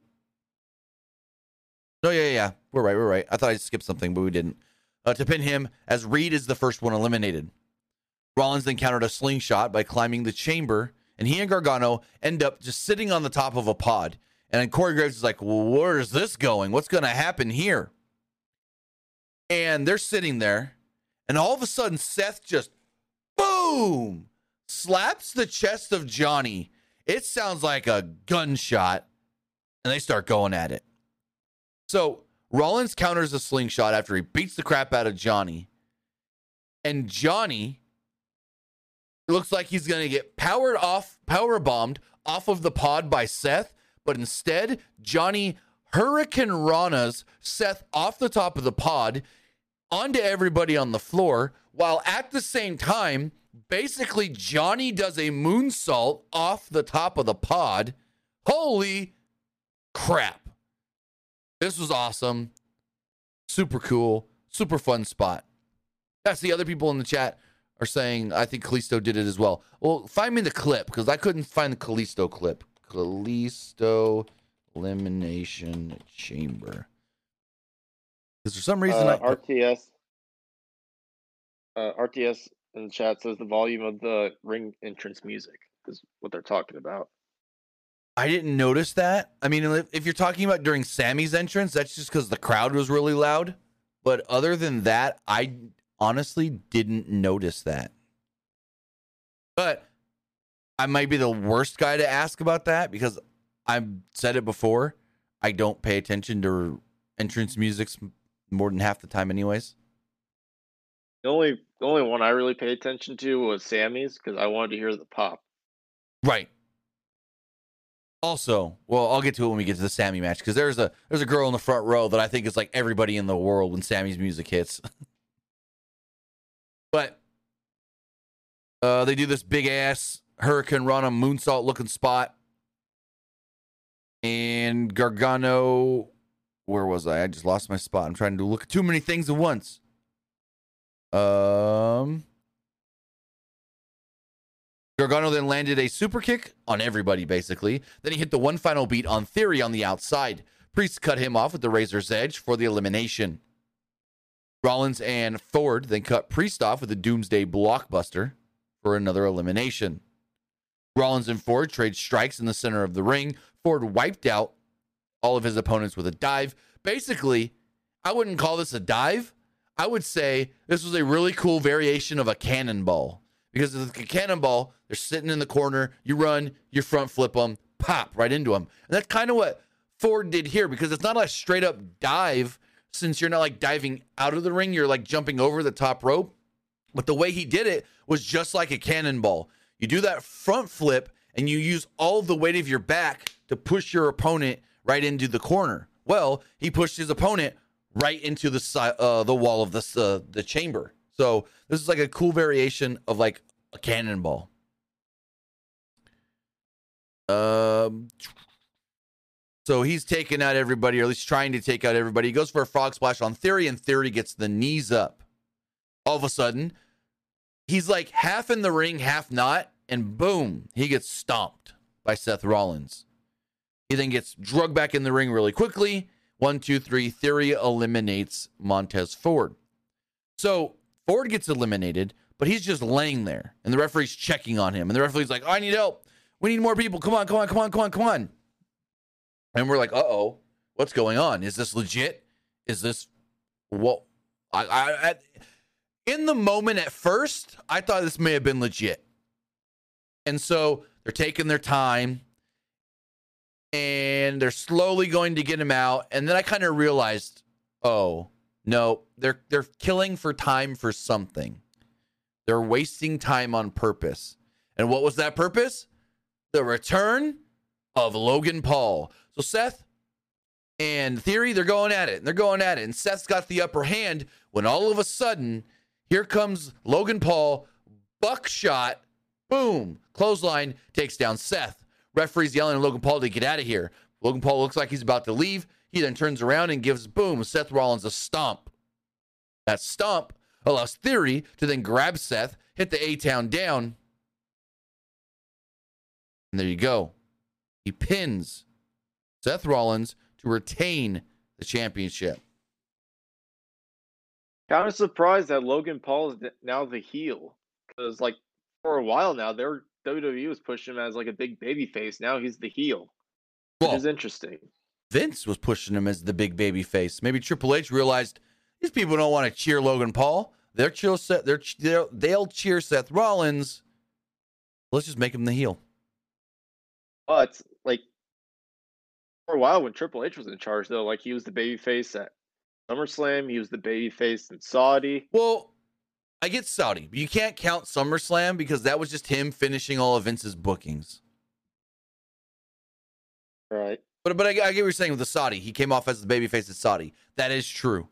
No, yeah, yeah, yeah. we're right, we're right. I thought I skipped something, but we didn't. Uh, to pin him as Reed is the first one eliminated. Rollins then countered a slingshot by climbing the chamber, and he and Gargano end up just sitting on the top of a pod. And then Corey Graves is like, well, where is this going? What's going to happen here? And they're sitting there, and all of a sudden, Seth just boom slaps the chest of Johnny. It sounds like a gunshot, and they start going at it. So Rollins counters a slingshot after he beats the crap out of Johnny. And Johnny looks like he's going to get powered off, power bombed off of the pod by Seth, but instead, Johnny Hurricane Rana's Seth off the top of the pod onto everybody on the floor, while at the same time, basically Johnny does a moonsault off the top of the pod. Holy crap. This was awesome. Super cool. Super fun spot. That's the other people in the chat are saying I think Kalisto did it as well. Well, find me the clip because I couldn't find the Kalisto clip. Kalisto elimination chamber. Because for some reason, uh, I, RTS, uh, RTS in the chat says the volume of the ring entrance music is what they're talking about. I didn't notice that. I mean, if, if you're talking about during Sami's entrance, that's just because the crowd was really loud. But other than that, I honestly didn't notice that. But I might be the worst guy to ask about that because I've said it before. I don't pay attention to entrance musics more than half the time, anyways. The only the only one I really paid attention to was Sami's because I wanted to hear the pop. Right. Also, well, I'll get to it when we get to the Sami match because there's a there's a girl in the front row that I think is like everybody in the world when Sami's music hits. but uh, they do this big ass hurricanrana moonsault looking spot, and Gargano. Where was I? I just lost my spot. I'm trying to look at too many things at once. Um, Gargano then landed a super kick on everybody, basically. Then he hit the one final beat on Theory on the outside. Priest cut him off with the Razor's Edge for the elimination. Rollins and Ford then cut Priest off with a Doomsday Blockbuster for another elimination. Rollins and Ford trade strikes in the center of the ring. Ford wiped out all of his opponents with a dive. Basically, I wouldn't call this a dive. I would say this was a really cool variation of a cannonball because it's a cannonball. They're sitting in the corner. You run, you front flip them, pop right into them. And that's kind of what Ford did here because it's not a straight up dive since you're not like diving out of the ring, you're like jumping over the top rope. But the way he did it was just like a cannonball. You do that front flip and you use all the weight of your back to push your opponent right into the corner. Well, he pushed his opponent right into the side, uh, the wall of the uh, the chamber. So this is like a cool variation of like a cannonball. Um, so he's taking out everybody, or at least trying to take out everybody. He goes for a frog splash on Theory, and Theory gets the knees up. All of a sudden, he's like half in the ring, half not, and boom, he gets stomped by Seth Rollins. He then gets drugged back in the ring really quickly. One, two, three. Theory eliminates Montez Ford. So Ford gets eliminated, but he's just laying there, and the referee's checking on him, and the referee's like, "I need help. We need more people. Come on, come on, come on, come on, come on." And we're like, "Uh oh, what's going on? Is this legit? Is this what?" I, I, I in the moment at first, I thought this may have been legit, and so they're taking their time and they're slowly going to get him out. And then I kind of realized, oh no, they're they're killing for time for something. They're wasting time on purpose. And what was that purpose? The return of Logan Paul. So Seth and Theory, they're going at it. And they're going at it. And Seth's got the upper hand when all of a sudden, here comes Logan Paul, buckshot, boom, clothesline takes down Seth. Referee's yelling at Logan Paul to get out of here. Logan Paul looks like he's about to leave. He then turns around and gives, boom, Seth Rollins a stomp. That stomp allows Theory to then grab Seth, hit the A Town down. And there you go. He pins Seth Rollins to retain the championship. Kind of surprised that Logan Paul is now the heel because, like, for a while now, their WWE was pushing him as like a big baby face. Now he's the heel. Well, which is interesting. Vince was pushing him as the big baby face. Maybe Triple H realized these people don't want to cheer Logan Paul. They're chill set. They're, they're they'll cheer Seth Rollins. Let's just make him the heel. But like for a while when Triple H was in charge, though, like he was the baby face at SummerSlam. He was the baby face in Saudi. Well, I get Saudi, but you can't count SummerSlam because that was just him finishing all of Vince's bookings. Right. But but I, I get what you're saying with the Saudi. He came off as the babyface at Saudi. That is true.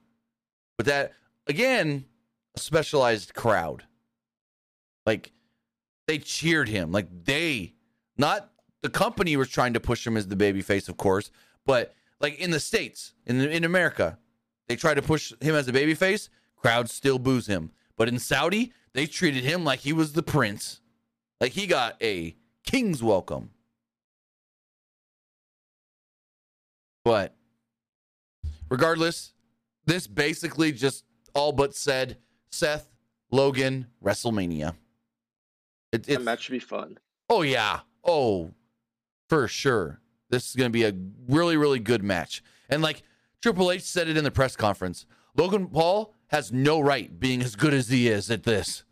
But that again, a specialized crowd. Like they cheered him. Like they, not the company was trying to push him as the babyface, of course, but like in the states, in in America, they try to push him as a babyface. Crowds still boos him. But in Saudi, they treated him like he was the prince. Like he got a king's welcome. But regardless, this basically just all but said Seth, Logan, WrestleMania. It, that should be fun. Oh, yeah. Oh, for sure. This is going to be a really, really good match. And like Triple H said it in the press conference, Logan Paul has no right being as good as he is at this.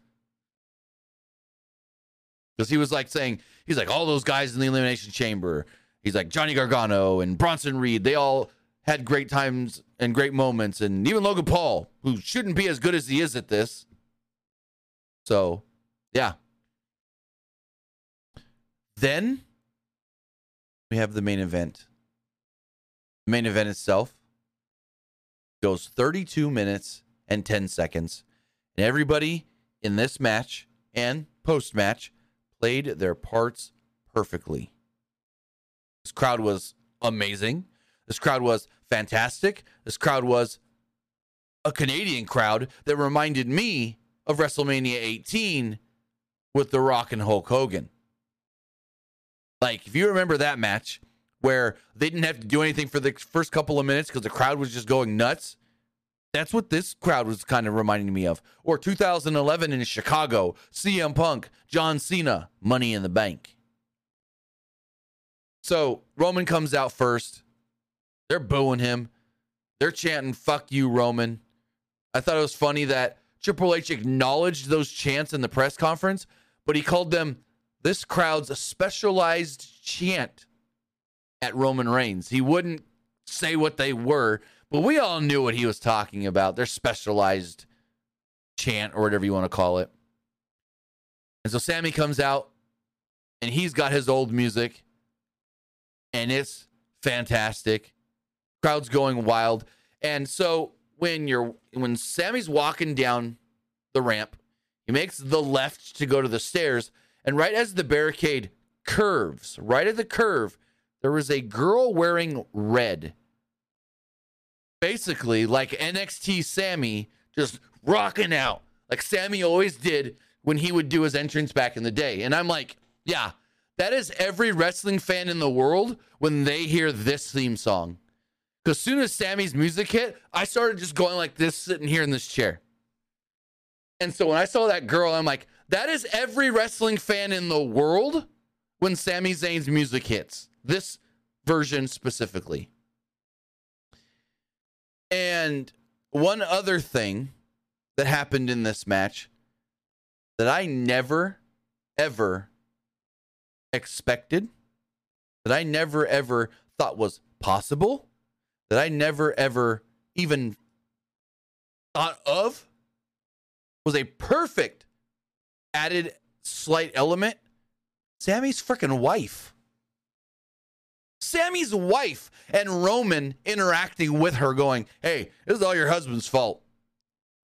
Because he was like saying, he's like, all those guys in the Elimination Chamber, he's like Johnny Gargano and Bronson Reed, they all had great times and great moments. And even Logan Paul, who shouldn't be as good as he is at this. So, yeah. Then we have the main event. The main event itself goes 32 minutes and 10 seconds. And everybody in this match and post match played their parts perfectly. This crowd was amazing. This crowd was fantastic. This crowd was a Canadian crowd that reminded me of WrestleMania 18 with The Rock and Hulk Hogan. Like, if you remember that match where they didn't have to do anything for the first couple of minutes because the crowd was just going nuts, that's what this crowd was kind of reminding me of. Or 2011 in Chicago, CM Punk, John Cena, Money in the Bank. So Roman comes out first. They're booing him. They're chanting, fuck you, Roman. I thought it was funny that Triple H acknowledged those chants in the press conference, but he called them this crowd's specialized chant at Roman Reigns. He wouldn't say what they were, but we all knew what he was talking about. Their specialized chant or whatever you want to call it. And so Sami comes out and he's got his old music and it's fantastic. Crowd's going wild. And so when you're when Sami's walking down the ramp, he makes the left to go to the stairs, and right as the barricade curves, right at the curve, there was a girl wearing red. Basically, like NXT Sami just rocking out, like Sami always did when he would do his entrance back in the day. And I'm like, yeah, that is every wrestling fan in the world when they hear this theme song. Because soon as Sami's music hit, I started just going like this, sitting here in this chair. And so when I saw that girl, I'm like, that is every wrestling fan in the world when Sami Zayn's music hits. This version specifically. And one other thing that happened in this match that I never, ever expected, that I never, ever thought was possible that I never ever even thought of was a perfect added slight element. Sami's freaking wife. Sami's wife and Roman interacting with her, going, Hey, this is all your husband's fault.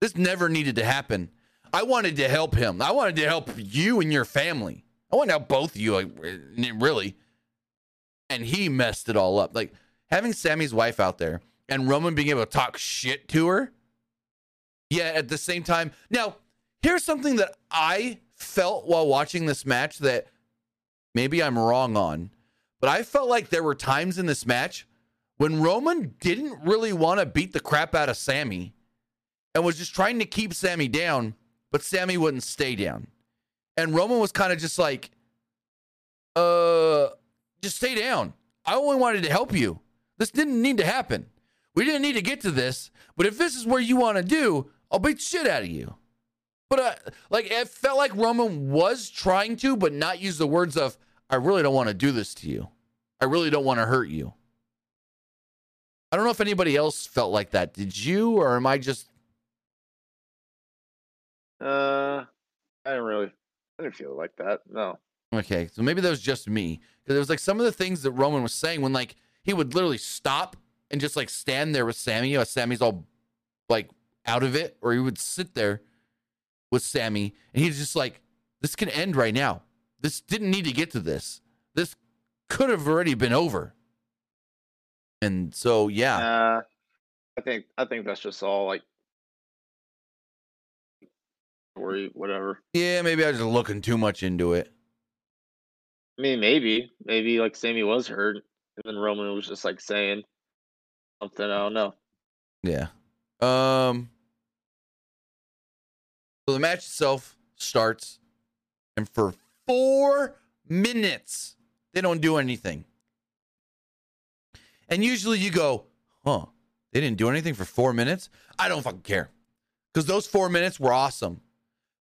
This never needed to happen. I wanted to help him. I wanted to help you and your family. I want to help both of you, eh, really. and he messed it all up. Like having Sami's wife out there and Roman being able to talk shit to her. Yet at the same time, now here's something that I felt while watching this match that maybe I'm wrong on, but I felt like there were times in this match when Roman didn't really want to beat the crap out of Sami and was just trying to keep Sami down, but Sami wouldn't stay down. And Roman was kind of just like, uh, just stay down. I only wanted to help you. This didn't need to happen. We didn't need to get to this, but if this is where you want to do, I'll beat shit out of you. But uh, like it felt like Roman was trying to, but not use the words of "I really don't want to do this to you. I really don't want to hurt you." I don't know if anybody else felt like that. Did you, or am I just? Uh, I didn't really. I didn't feel like that. No. Okay, so maybe that was just me because it was like some of the things that Roman was saying when like he would literally stop and just like stand there with Sami. You know, Sami's all like out of it, or he would sit there with Sami and he's just like, "This can end right now. This didn't need to get to this. This could have already been over." And so, yeah, Uh, I think I think that's just all like story, whatever. yeah, maybe I was just looking too much into it. I mean, maybe, maybe like Sami was hurt, and then Roman was just like saying something. I don't know. Yeah. Um. So the match itself starts, and for four minutes they don't do anything. And usually you go, huh? They didn't do anything for four minutes. I don't fucking care, because those four minutes were awesome.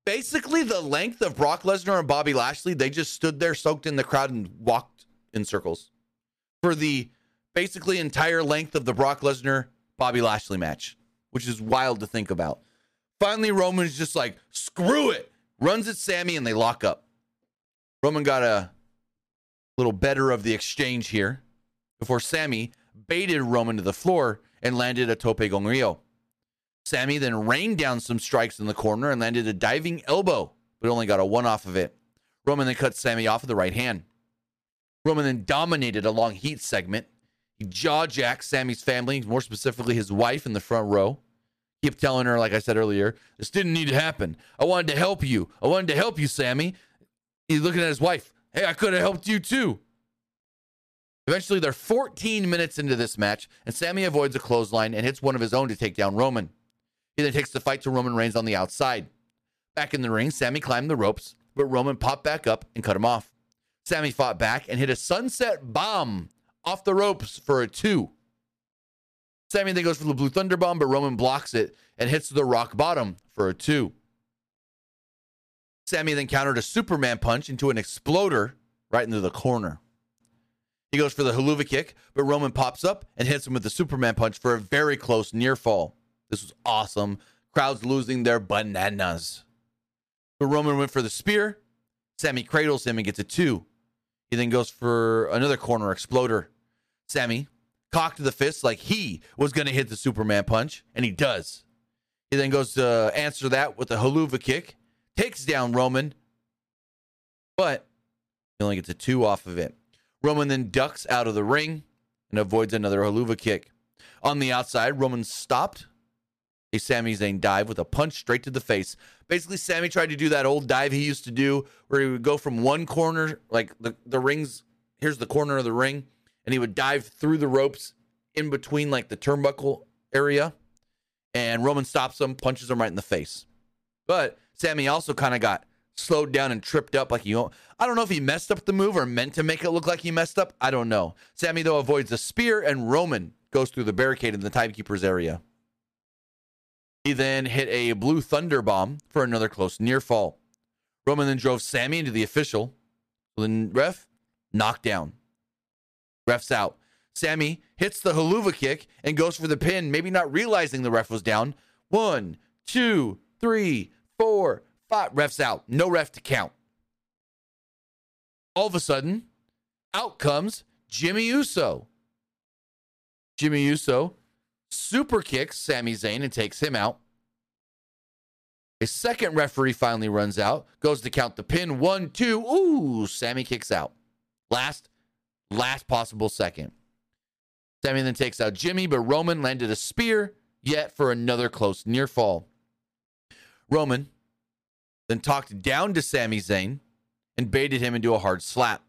Basically, the length of Brock Lesnar and Bobby Lashley, they just stood there, soaked in the crowd, and walked in circles for the basically entire length of the Brock Lesnar Bobby Lashley match, which is wild to think about. Finally, Roman's just like, screw it, runs at Sami, and they lock up. Roman got a little better of the exchange here before Sami baited Roman to the floor and landed a tope con hilo. Sami then rained down some strikes in the corner and landed a diving elbow, but only got a one off of it. Roman then cut Sami off with the right hand. Roman then dominated a long heat segment. He jaw jacked Sami's family, more specifically his wife, in the front row. Keep telling her, like I said earlier, this didn't need to happen. I wanted to help you. I wanted to help you, Sami. He's looking at his wife. Hey, I could have helped you too. Eventually, they're 14 minutes into this match, and Sami avoids a clothesline and hits one of his own to take down Roman. He then takes the fight to Roman Reigns on the outside. Back in the ring, Sami climbed the ropes, but Roman popped back up and cut him off. Sami fought back and hit a sunset bomb off the ropes for a two. Sami then goes for the Blue Thunder Bomb, but Roman blocks it and hits the rock bottom for a two. Sami then countered a Superman punch into an exploder right into the corner. He goes for the Helluva kick, but Roman pops up and hits him with the Superman punch for a very close near fall. This was awesome. Crowds losing their bananas. But Roman went for the spear. Sami cradles him and gets a two. He then goes for another corner exploder. Sami cocked the fist like he was going to hit the Superman punch, and he does. He then goes to answer that with a Helluva kick, takes down Roman, but he only gets a two off of it. Roman then ducks out of the ring and avoids another Helluva kick. On the outside, Roman stopped a Sami Zayn dive with a punch straight to the face. Basically, Sami tried to do that old dive he used to do where he would go from one corner, like the, the rings, here's the corner of the ring, and he would dive through the ropes in between like the turnbuckle area. And Roman stops him, punches him right in the face. But Sami also kind of got slowed down and tripped up like he I don't know if he messed up the move or meant to make it look like he messed up. I don't know. Sami though avoids a spear and Roman goes through the barricade in the timekeeper's area. He then hit a blue thunder bomb for another close near fall. Roman then drove Sami into the official. Then ref knocked down. Ref's out. Sami hits the Helluva kick and goes for the pin, maybe not realizing the ref was down. One, two, three, four, five. Ref's out. No ref to count. All of a sudden, out comes Jimmy Uso. Jimmy Uso super kicks Sami Zayn and takes him out. A second referee finally runs out, goes to count the pin. One, two. Ooh, Sami kicks out. Last, last possible second. Sami then takes out Jimmy, but Roman landed a spear yet for another close near fall. Roman then talked down to Sami Zayn and baited him into a hard slap.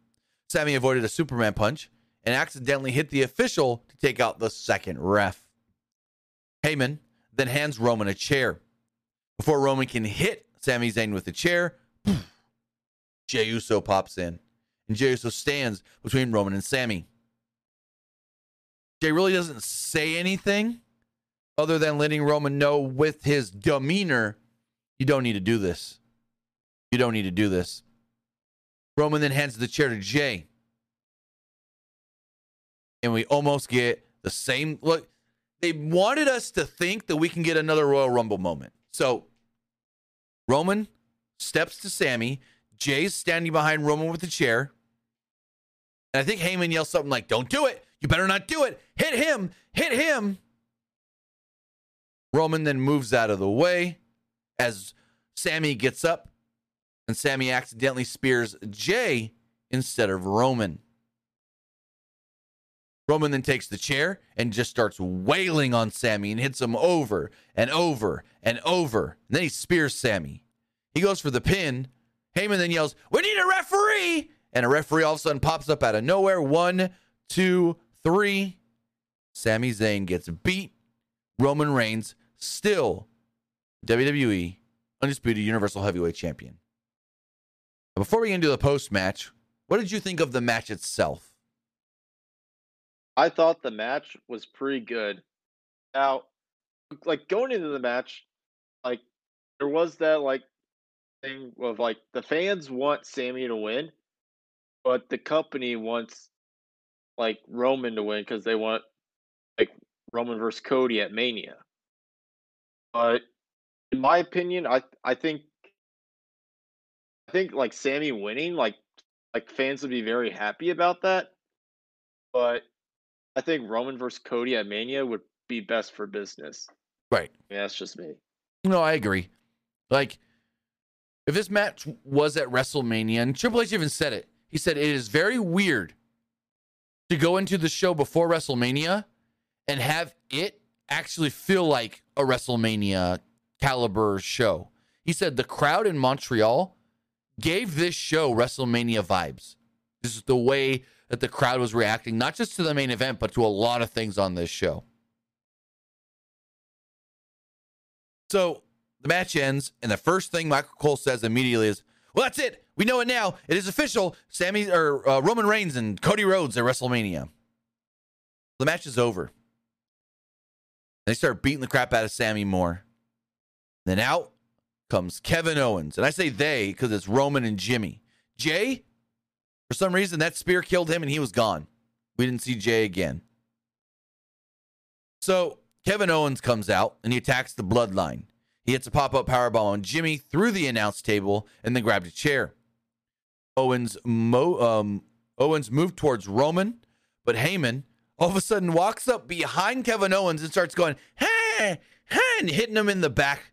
Sami avoided a Superman punch and accidentally hit the official to take out the second ref. Heyman then hands Roman a chair. Before Roman can hit Sami Zayn with the chair, Jey Uso pops in, and Jey Uso stands between Roman and Sami. Jey really doesn't say anything other than letting Roman know with his demeanor, you don't need to do this. You don't need to do this. Roman then hands the chair to Jey. And we almost get the same look. They wanted us to think that we can get another Royal Rumble moment. So Roman steps to Sami. Jey's standing behind Roman with the chair. And I think Heyman yells something like, Don't do it. You better not do it. Hit him. Hit him. Roman then moves out of the way as Sami gets up, and Sami accidentally spears Jey instead of Roman. Roman then takes the chair and just starts wailing on Sami and hits him over and over and over. And then he spears Sami. He goes for the pin. Heyman then yells, We need a referee! And a referee all of a sudden pops up out of nowhere. One, two, three. Sami Zayn gets beat. Roman Reigns still WWE Undisputed Universal Heavyweight Champion. Before we get into the post match, what did you think of the match itself? I thought the match was pretty good. Now, like going into the match, like there was that like thing of like the fans want Sami to win, but the company wants like Roman to win because they want like Roman versus Cody at Mania. But in my opinion, I I think I think like Sami winning, like like fans would be very happy about that. But I think Roman versus Cody at Mania would be best for business. Right. Yeah, that's just me. No, I agree. Like, if this match was at WrestleMania, and Triple H even said it, he said it is very weird to go into the show before WrestleMania and have it actually feel like a WrestleMania caliber show. He said the crowd in Montreal gave this show WrestleMania vibes. This is the way that the crowd was reacting, not just to the main event, but to a lot of things on this show. So the match ends, and the first thing Michael Cole says immediately is, "Well, that's it. We know it now. It is official. Sami or uh, Roman Reigns and Cody Rhodes at WrestleMania." The match is over. They start beating the crap out of Sami more. Then out comes Kevin Owens, and I say they because it's Roman and Jimmy. Jey, for some reason, that spear killed him and he was gone. We didn't see Jey again. So Kevin Owens comes out and he attacks the bloodline. He hits a pop up powerbomb on Jimmy through the announce table and then grabbed a chair. Owens mo- um, Owens moved towards Roman, but Heyman all of a sudden walks up behind Kevin Owens and starts going, hey, hey, and hitting him in the back.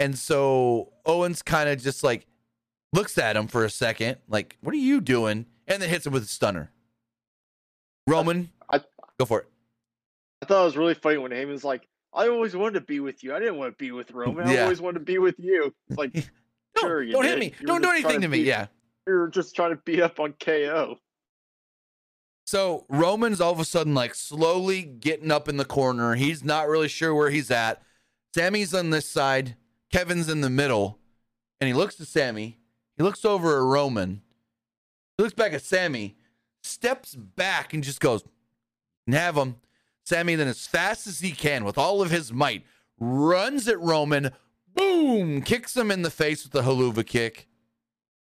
And so Owens kind of just like looks at him for a second, like, what are you doing? And then hits him with a stunner. Roman, I, go for it. I thought it was really funny when Heyman's like, I always wanted to be with you. I didn't want to be with Roman. I always wanted to be with you. It's like, no, sure, don't hit me. You don't do anything to, to me. Beat, yeah. You're just trying to beat up on KO. So Roman's all of a sudden like slowly getting up in the corner. He's not really sure where he's at. Sami's on this side. Kevin's in the middle. And he looks to Sami. he looks over at Roman. He looks back at Sami, steps back, and just goes, have him. Sami then, as fast as he can, with all of his might, runs at Roman, boom, kicks him in the face with the Helluva kick.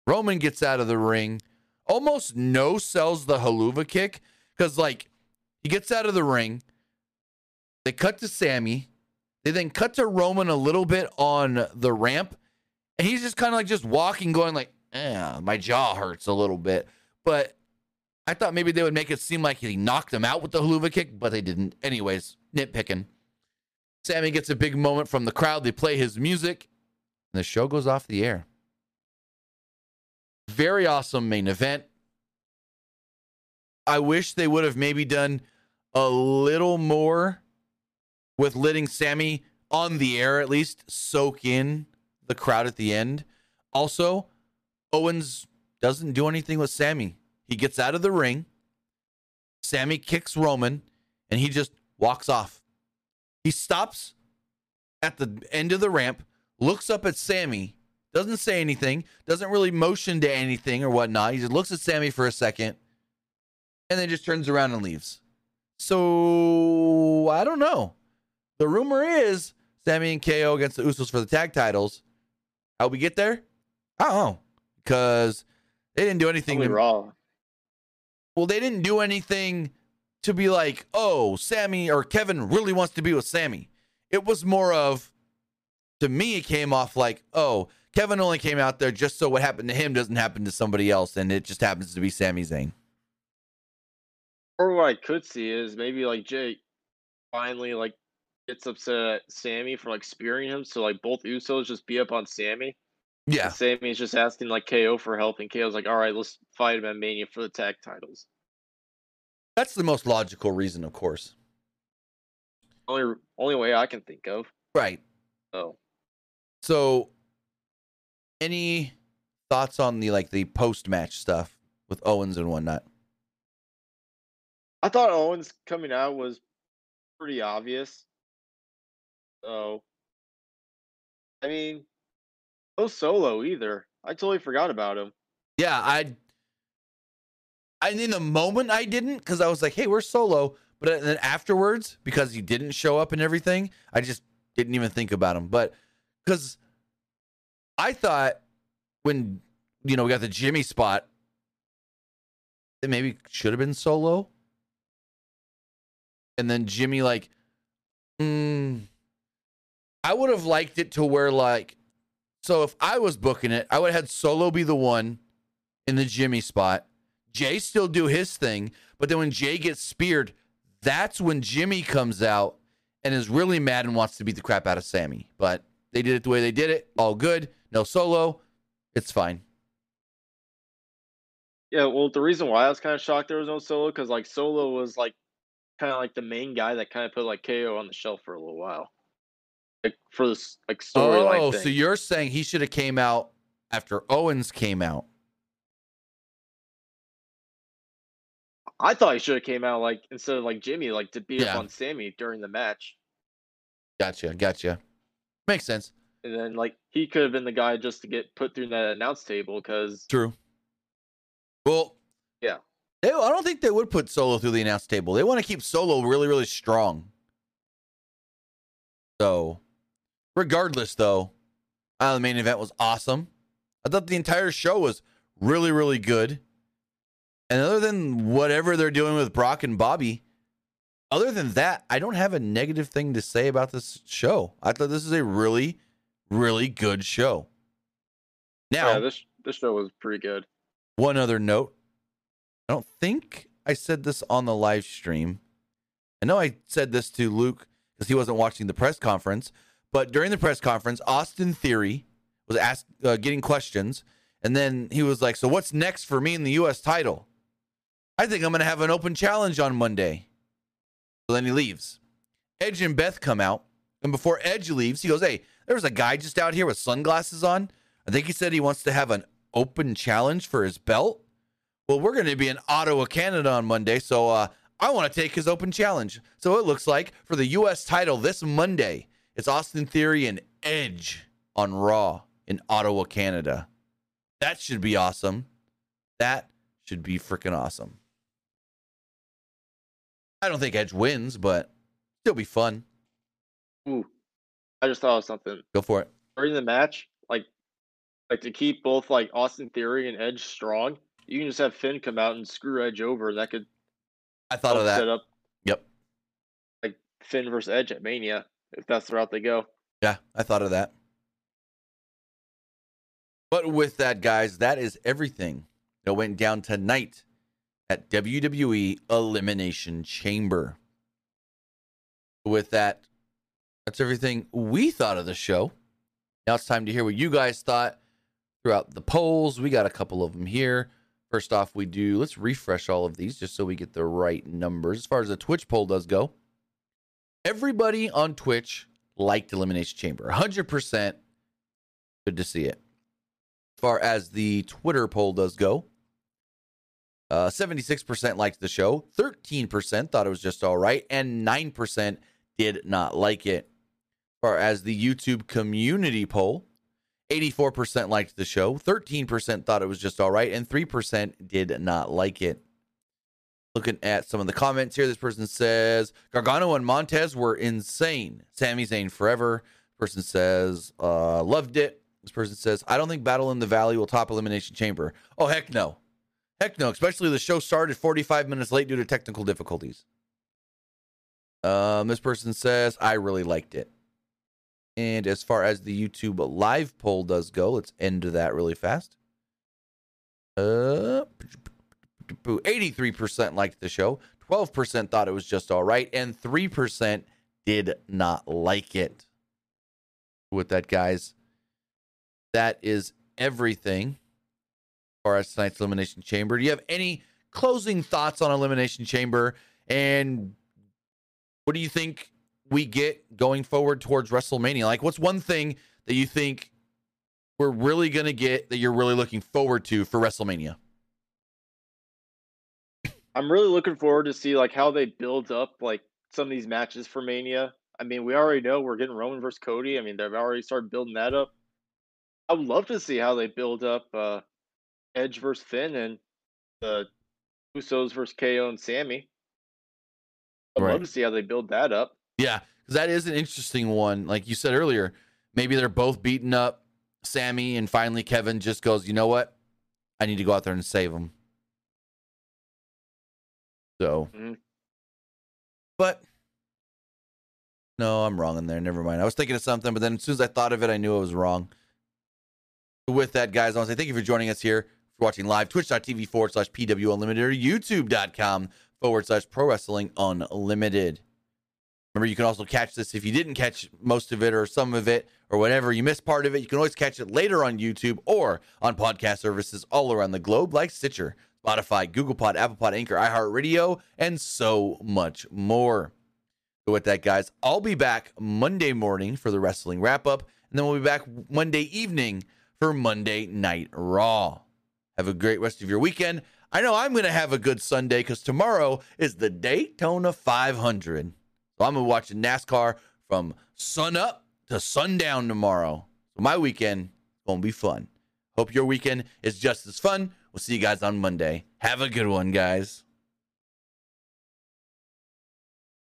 Roman gets out of the ring, almost no sells the Helluva kick because, like, he gets out of the ring. They cut to Sami. They then cut to Roman a little bit on the ramp. And he's just kind of like just walking, going like, eh, my jaw hurts a little bit. But I thought maybe they would make it seem like he knocked him out with the Helluva kick, but they didn't. Anyways, nitpicking. Sami gets a big moment from the crowd. They play his music, and the show goes off the air. Very awesome main event. I wish they would have maybe done a little more with letting Sami on the air at least soak in the crowd at the end. Also, Owens doesn't do anything with Sami. He gets out of the ring. Sami kicks Roman and he just walks off. He stops at the end of the ramp, looks up at Sami, doesn't say anything, doesn't really motion to anything or whatnot. He just looks at Sami for a second and then just turns around and leaves. So I don't know. The rumor is Sami and KO against the Usos for the tag titles. How we get there? I don't know. Because they didn't do anything to, Raw. well, they didn't do anything to be like, oh, Sami or Kevin really wants to be with Sami. It was more of, to me, it came off like, oh, Kevin only came out there just so what happened to him doesn't happen to somebody else, and it just happens to be Sami Zayn. Or what I could see is maybe like Jake finally like gets upset at Sami for like spearing him, so like both Usos just be up on Sami. Yeah, Sami's just asking like KO for help, and KO's like, "All right, let's fight him at Mania for the tag titles." that's the most logical reason, of course. Only only way I can think of. Right. So So, any thoughts on the like the post match stuff with Owens and whatnot? I thought Owens coming out was pretty obvious. So I mean, no solo either. I totally forgot about him. Yeah, I. And in the moment, I didn't because I was like, "Hey, we're solo," but then afterwards, because he didn't show up and everything, I just didn't even think about him. But because I thought when you know we got the Jimmy spot, it maybe should have been solo, and then Jimmy like, mm, I would have liked it to where like, so if I was booking it, I would have had Solo be the one in the Jimmy spot. Jey still do his thing, but then when Jey gets speared, that's when Jimmy comes out and is really mad and wants to beat the crap out of Sami. But they did it the way they did it. All good. No solo. It's fine. Yeah, well, the reason why I was kind of shocked there was no solo because like Solo was like kind of like the main guy that kind of put like KO on the shelf for a little while, like for this like storyline Oh, thing. so you're saying he should have came out after Owens came out. I thought he should have came out like instead of like Jimmy, like to beat Yeah. up on Sami during the match, Gotcha. Gotcha. Makes sense. and then like he could have been the guy just to get put through that announce table because True. Well, Yeah. They, I don't think they would put Solo through the announce table. They want to keep Solo really, really strong. So, regardless, though, uh, the main event was awesome. I thought the entire show was really, really good. And other than whatever they're doing with Brock and Bobby, other than that, I don't have a negative thing to say about this show. I thought this is a really, really good show. Now, yeah, this this show was pretty good. one other note. I don't think I said this on the live stream. I know I said this to Luke because he wasn't watching the press conference, but during the press conference, Austin Theory was asked, uh, getting questions, and then he was like, "So what's next for me in the U.S. title?" I think I'm going to have an open challenge on Monday. So then he leaves. Edge and Beth come out, and before Edge leaves, he goes, "Hey, there was a guy just out here with sunglasses on. I think he said he wants to have an open challenge for his belt." Well, we're going to be in Ottawa, Canada on Monday, so uh, I want to take his open challenge. So it looks like for the U.S. title this Monday, it's Austin Theory and Edge on Raw in Ottawa, Canada. That should be awesome. That should be freaking awesome. I don't think Edge wins, but it'll be fun. Ooh, I just thought of something Go for it. during the match. Like, like to keep both like Austin Theory and Edge strong, you can just have Finn come out and screw Edge over. That could I thought of that. set up Yep. like Finn versus Edge at Mania if that's the route they go. Yeah, I thought of that. But with that, guys, that is everything that went down tonight at WWE Elimination Chamber. With that, that's everything we thought of the show. Now it's time to hear what you guys thought throughout the polls. We got a couple of them here. First off, we do, let's refresh all of these just so we get the right numbers. As far as the Twitch poll does go, everybody on Twitch liked Elimination Chamber. 100%. Good to see it. As far as the Twitter poll does go, uh, 76% liked the show, 13% thought it was just all right, and 9% did not like it. As far as the YouTube community poll, 84% liked the show, 13% thought it was just all right, and 3% did not like it. Looking at some of the comments here, this person says Gargano and Montez were insane. Sami Zayn forever. Person says, uh, loved it. This person says, I don't think Battle in the Valley will top Elimination Chamber. Oh, heck no. Heck no, especially the show started 45 minutes late due to technical difficulties. Um, this person says, I really liked it. And as far as the YouTube live poll does go, let's end that really fast. Uh, 83% liked the show, 12% thought it was just all right, and 3% did not like it. With that, guys, that is everything for as tonight's Elimination Chamber. Do you have any closing thoughts on Elimination Chamber? And what do you think we get going forward towards WrestleMania? Like, what's one thing that you think we're really going to get that you're really looking forward to for WrestleMania? I'm really looking forward to see like how they build up like some of these matches for Mania. I mean, we already know we're getting Roman versus Cody. I mean, they've already started building that up. I would love to see how they build up uh, Edge versus Finn and the Usos versus KO and Sami. I'd right. love to see how they build that up. Yeah, because that is an interesting one. Like you said earlier, maybe they're both beating up Sami and finally Kevin just goes, you know what? I need to go out there and save him. So, mm-hmm. but no, I'm wrong in there. Never mind. I was thinking of something, but then as soon as I thought of it, I knew I was wrong. With that, guys, I want to say thank you for joining us here, for watching live, twitch.tv forward slash PW Unlimited or youtube.com forward slash pro wrestling unlimited. Remember, you can also catch this if you didn't catch most of it or some of it or whatever. You missed part of it. You can always catch it later on YouTube or on podcast services all around the globe like Stitcher, Spotify, Google Pod, Apple Pod, Anchor, iHeartRadio, and so much more. So with that, guys, I'll be back Monday morning for the wrestling wrap up, and then we'll be back Monday evening for Monday Night Raw. Have a great rest of your weekend. I know I'm going to have a good Sunday because tomorrow is the Daytona 500. So I'm going to watch NASCAR from sun up to sundown tomorrow. So my weekend going to be fun. Hope your weekend is just as fun. We'll see you guys on Monday. Have a good one, guys.